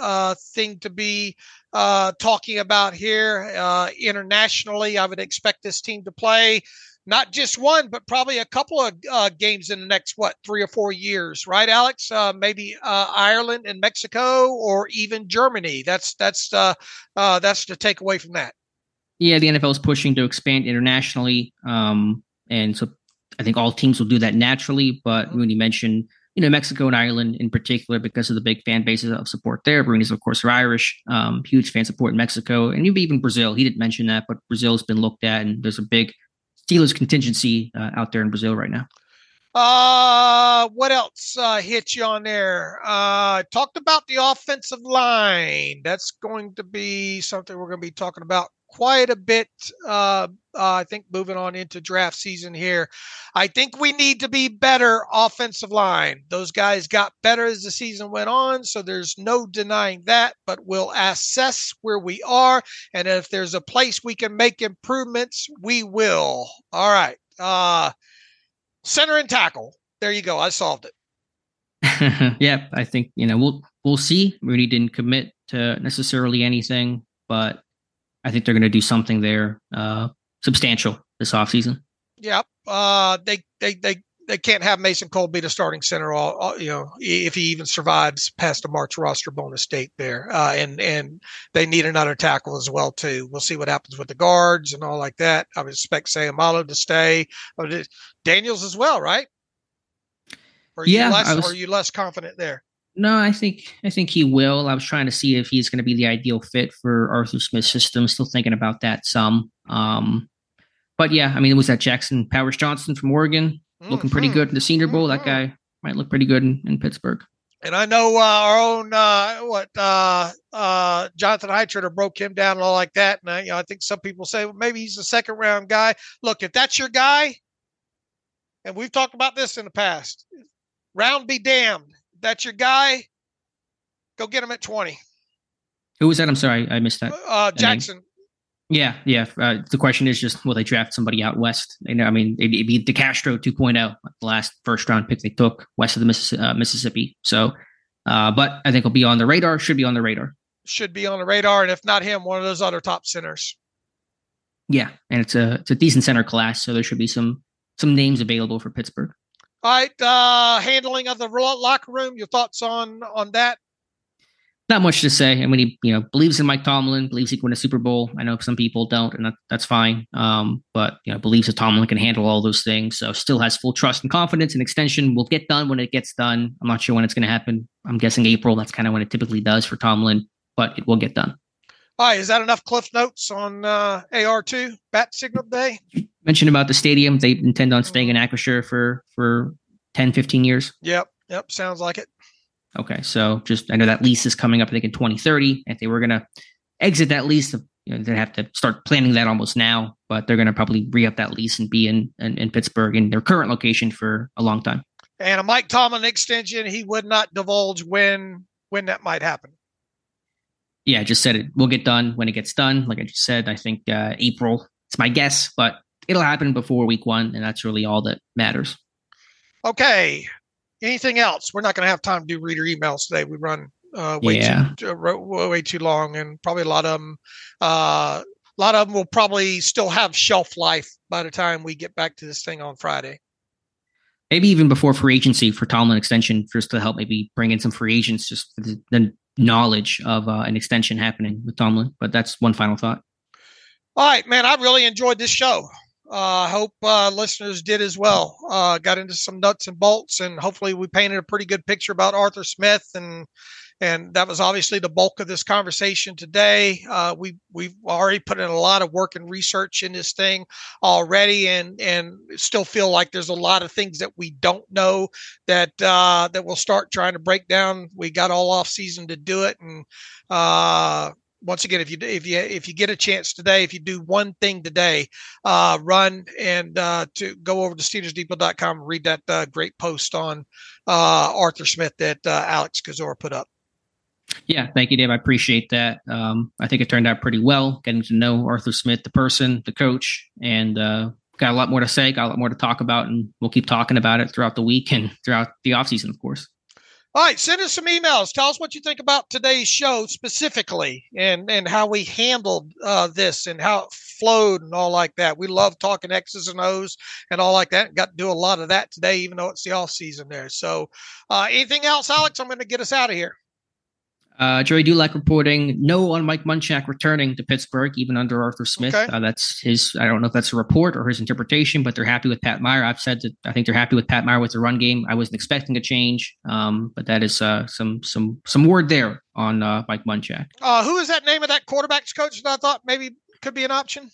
uh, thing to be talking about here internationally. I would expect this team to play not just one, but probably a couple of uh, games in the next what three or four years, right, Alex? Uh, maybe uh, Ireland and Mexico, or even Germany. That's that's uh, uh, that's the takeaway from that. Yeah, the NFL is pushing to expand internationally, um, and so I think all teams will do that naturally. But when you mentioned, you know, Mexico and Ireland in particular, because of the big fan bases of support there. Rooney's, of course, are Irish. Um, huge fan support in Mexico, and even Brazil. He didn't mention that, but Brazil's been looked at, and there's a big Steelers contingency uh, out there in Brazil right now. Uh, what else uh, hit you on there? Uh, talked about the offensive line. That's going to be something we're going to be talking about quite a bit. Uh, uh, I think moving on into draft season here, I think we need to be better offensive line. Those guys got better as the season went on, so there's no denying that. But we'll assess where we are, and if there's a place we can make improvements, we will. All right. Uh, center and tackle. There you go. I solved it. yeah, I think you know we'll we'll see. Rooney didn't commit to necessarily anything, but I think they're going to do something there uh, substantial this offseason. Yep. Uh, they they they they can't have Mason Cole be the starting center. All, all, you know, if he even survives past the March roster bonus date there, uh, and and they need another tackle as well too. We'll see what happens with the guards and all like that. I would expect Seumalo to stay, Daniels as well, right? Or are yeah, you less, was, or are you less confident there? No, I think I think he will. I was trying to see if he's going to be the ideal fit for Arthur Smith's system. Still thinking about that some. Um, but yeah, I mean, it was that Jackson Powers Johnson from Oregon mm-hmm. looking pretty good in the Senior Bowl. That guy might look pretty good in, in Pittsburgh. And I know uh, our own uh, what uh, uh Jonathan Heitritter broke him down and all like that. And I, you know, I think some people say well, maybe he's a second round guy. Look, if that's your guy, and we've talked about this in the past, round be damned. That's your guy. Go get him at twenty. Who was that? I'm sorry, I missed that. Uh, Jackson. Yeah, yeah. Uh, the question is just will they draft somebody out west? You know, I mean, it'd, it'd be DeCastro 2.0, the last first round pick they took west of the Missis- uh, Mississippi. So, uh, but I think he'll be on the radar. Should be on the radar. Should be on the radar, and if not him, one of those other top centers. Yeah, and it's a it's a decent center class, so there should be some some names available for Pittsburgh. All right, uh, handling of the locker room. Your thoughts on on that? not much to say. I mean, he you know believes in Mike Tomlin, believes he can win a Super Bowl. I know some people don't, and that, that's fine. Um, but you know, believes that Tomlin can handle all those things. So still has full trust and confidence. And extension will get done when it gets done. I'm not sure when it's going to happen. I'm guessing April. That's kind of when it typically does for Tomlin, but it will get done. All right, is that enough cliff notes on uh, AR2 bat signal day? Mentioned about the stadium. They intend on staying in Acrisure for for 10, 15 years. Yep, yep, sounds like it. Okay, so just I know that lease is coming up. I think in 2030. If they were going to exit that lease, you know, they'd have to start planning that almost now. But they're going to probably re up that lease and be in, in, in Pittsburgh in their current location for a long time. And a Mike Tomlin extension, he would not divulge when when that might happen. Yeah, I just said it will get done when it gets done. Like I just said, I think uh, April. It's my guess, but it'll happen before week one, and that's really all that matters. Okay, anything else? We're not going to have time to do reader emails today. We run uh, way yeah. too uh, way too long, and probably a lot of them. Uh, a lot of them will probably still have shelf life by the time we get back to this thing on Friday. Maybe even before free agency for Tomlin extension, just to help maybe bring in some free agents, just the, the knowledge of uh, an extension happening with Tomlin. But that's one final thought. All right, man. I really enjoyed this show. I uh, hope uh, listeners did as well. Uh, got into some nuts and bolts, and hopefully, we painted a pretty good picture about Arthur Smith, and and that was obviously the bulk of this conversation today. Uh, we we've already put in a lot of work and research in this thing already, and and still feel like there's a lot of things that we don't know that uh, that we'll start trying to break down. We got all off season to do it, and uh, once again, if you if you if you get a chance today, if you do one thing today, uh, run and uh, to go over to SteelersDepot.com and read that uh, great post on uh, Arthur Smith that uh, Alex Kozora put up. Yeah, thank you, Dave. I appreciate that. Um, I think it turned out pretty well, getting to know Arthur Smith, the person, the coach, and uh, got a lot more to say, got a lot more to talk about, and we'll keep talking about it throughout the week and throughout the offseason, of course. All right, send us some emails. Tell us what you think about today's show specifically, and and how we handled uh, this, and how it flowed, and all like that. We love talking X's and O's and all like that. Got to do a lot of that today, even though it's the off season there. So, uh, anything else, Alex? I'm going to get us out of here. Uh, Gerry Dulac reporting no on Mike Munchak returning to Pittsburgh, even under Arthur Smith. Okay. Uh, that's his. I don't know if that's a report or his interpretation, but they're happy with Pat Meyer. I've said that I think they're happy with Pat Meyer with the run game. I wasn't expecting a change, um, but that is uh, some some some word there on uh, Mike Munchak. Uh, who is that name of that quarterbacks coach that I thought maybe could be an option?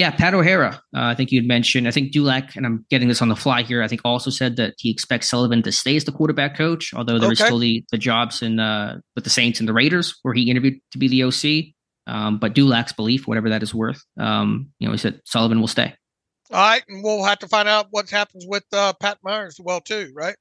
Yeah, Pat O'Hara. Uh, I think you had mentioned. I think Dulac, and I'm getting this on the fly here. I think also said that he expects Sullivan to stay as the quarterback coach, although there okay. is still the, the jobs in uh, with the Saints and the Raiders, where he interviewed to be the OC. Um, but Dulac's belief, whatever that is worth, um, you know, he said Sullivan will stay. All right, and we'll have to find out what happens with uh, Pat Myers as well, too, right?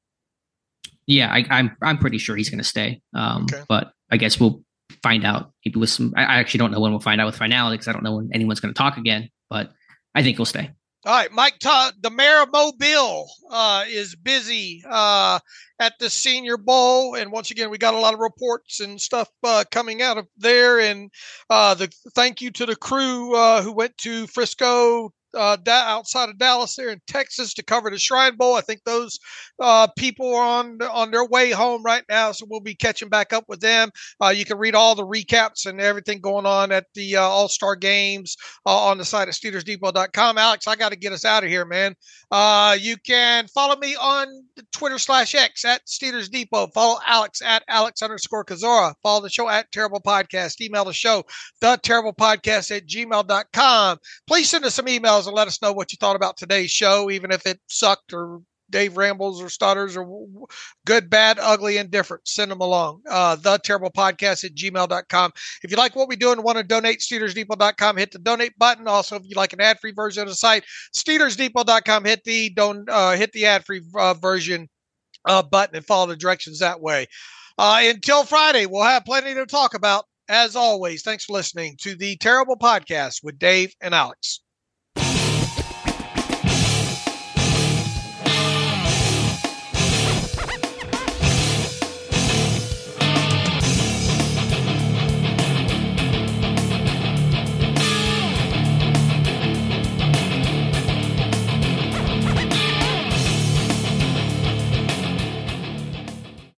Yeah, I, am I'm, I'm pretty sure he's going to stay. Um, okay. But I guess we'll find out maybe with some. I, actually don't know when we'll find out with finality because I don't know when anyone's going to talk again but I think he'll stay. All right, Mike, Todd, the mayor of Mobile uh, is busy uh, at the Senior Bowl, and once again, we got a lot of reports and stuff uh, coming out of there. And uh, the thank you to the crew uh, who went to Frisco uh, outside of Dallas there in Texas to cover the Shrine Bowl. I think those uh, people are on on their way home right now, so we'll be catching back up with them. Uh, you can read all the recaps and everything going on at the uh, All Star games uh, on the site at SteelersDepot.com. Alex, I got to get us out of here, man. Uh, you can follow me on Twitter slash X at Steelers Depot. Follow Alex at Alex underscore Kozora. Follow the show at Terrible Podcast. Email the show, the Terrible Podcast at gmail.com. Please send us some emails and let us know what you thought about today's show, even if it sucked or Dave rambles or stutters or good, bad, ugly, indifferent, send them along. Uh, the terrible podcast at gmail.com. If you like what we do and want to donate, SteelersDepot.com, hit the donate button. Also, if you like an ad free version of the site, SteelersDepot.com, hit the don't uh, hit the ad free uh, version uh, button and follow the directions that way. Uh, until Friday, we'll have plenty to talk about. As always, thanks for listening to the Terrible Podcast with Dave and Alex.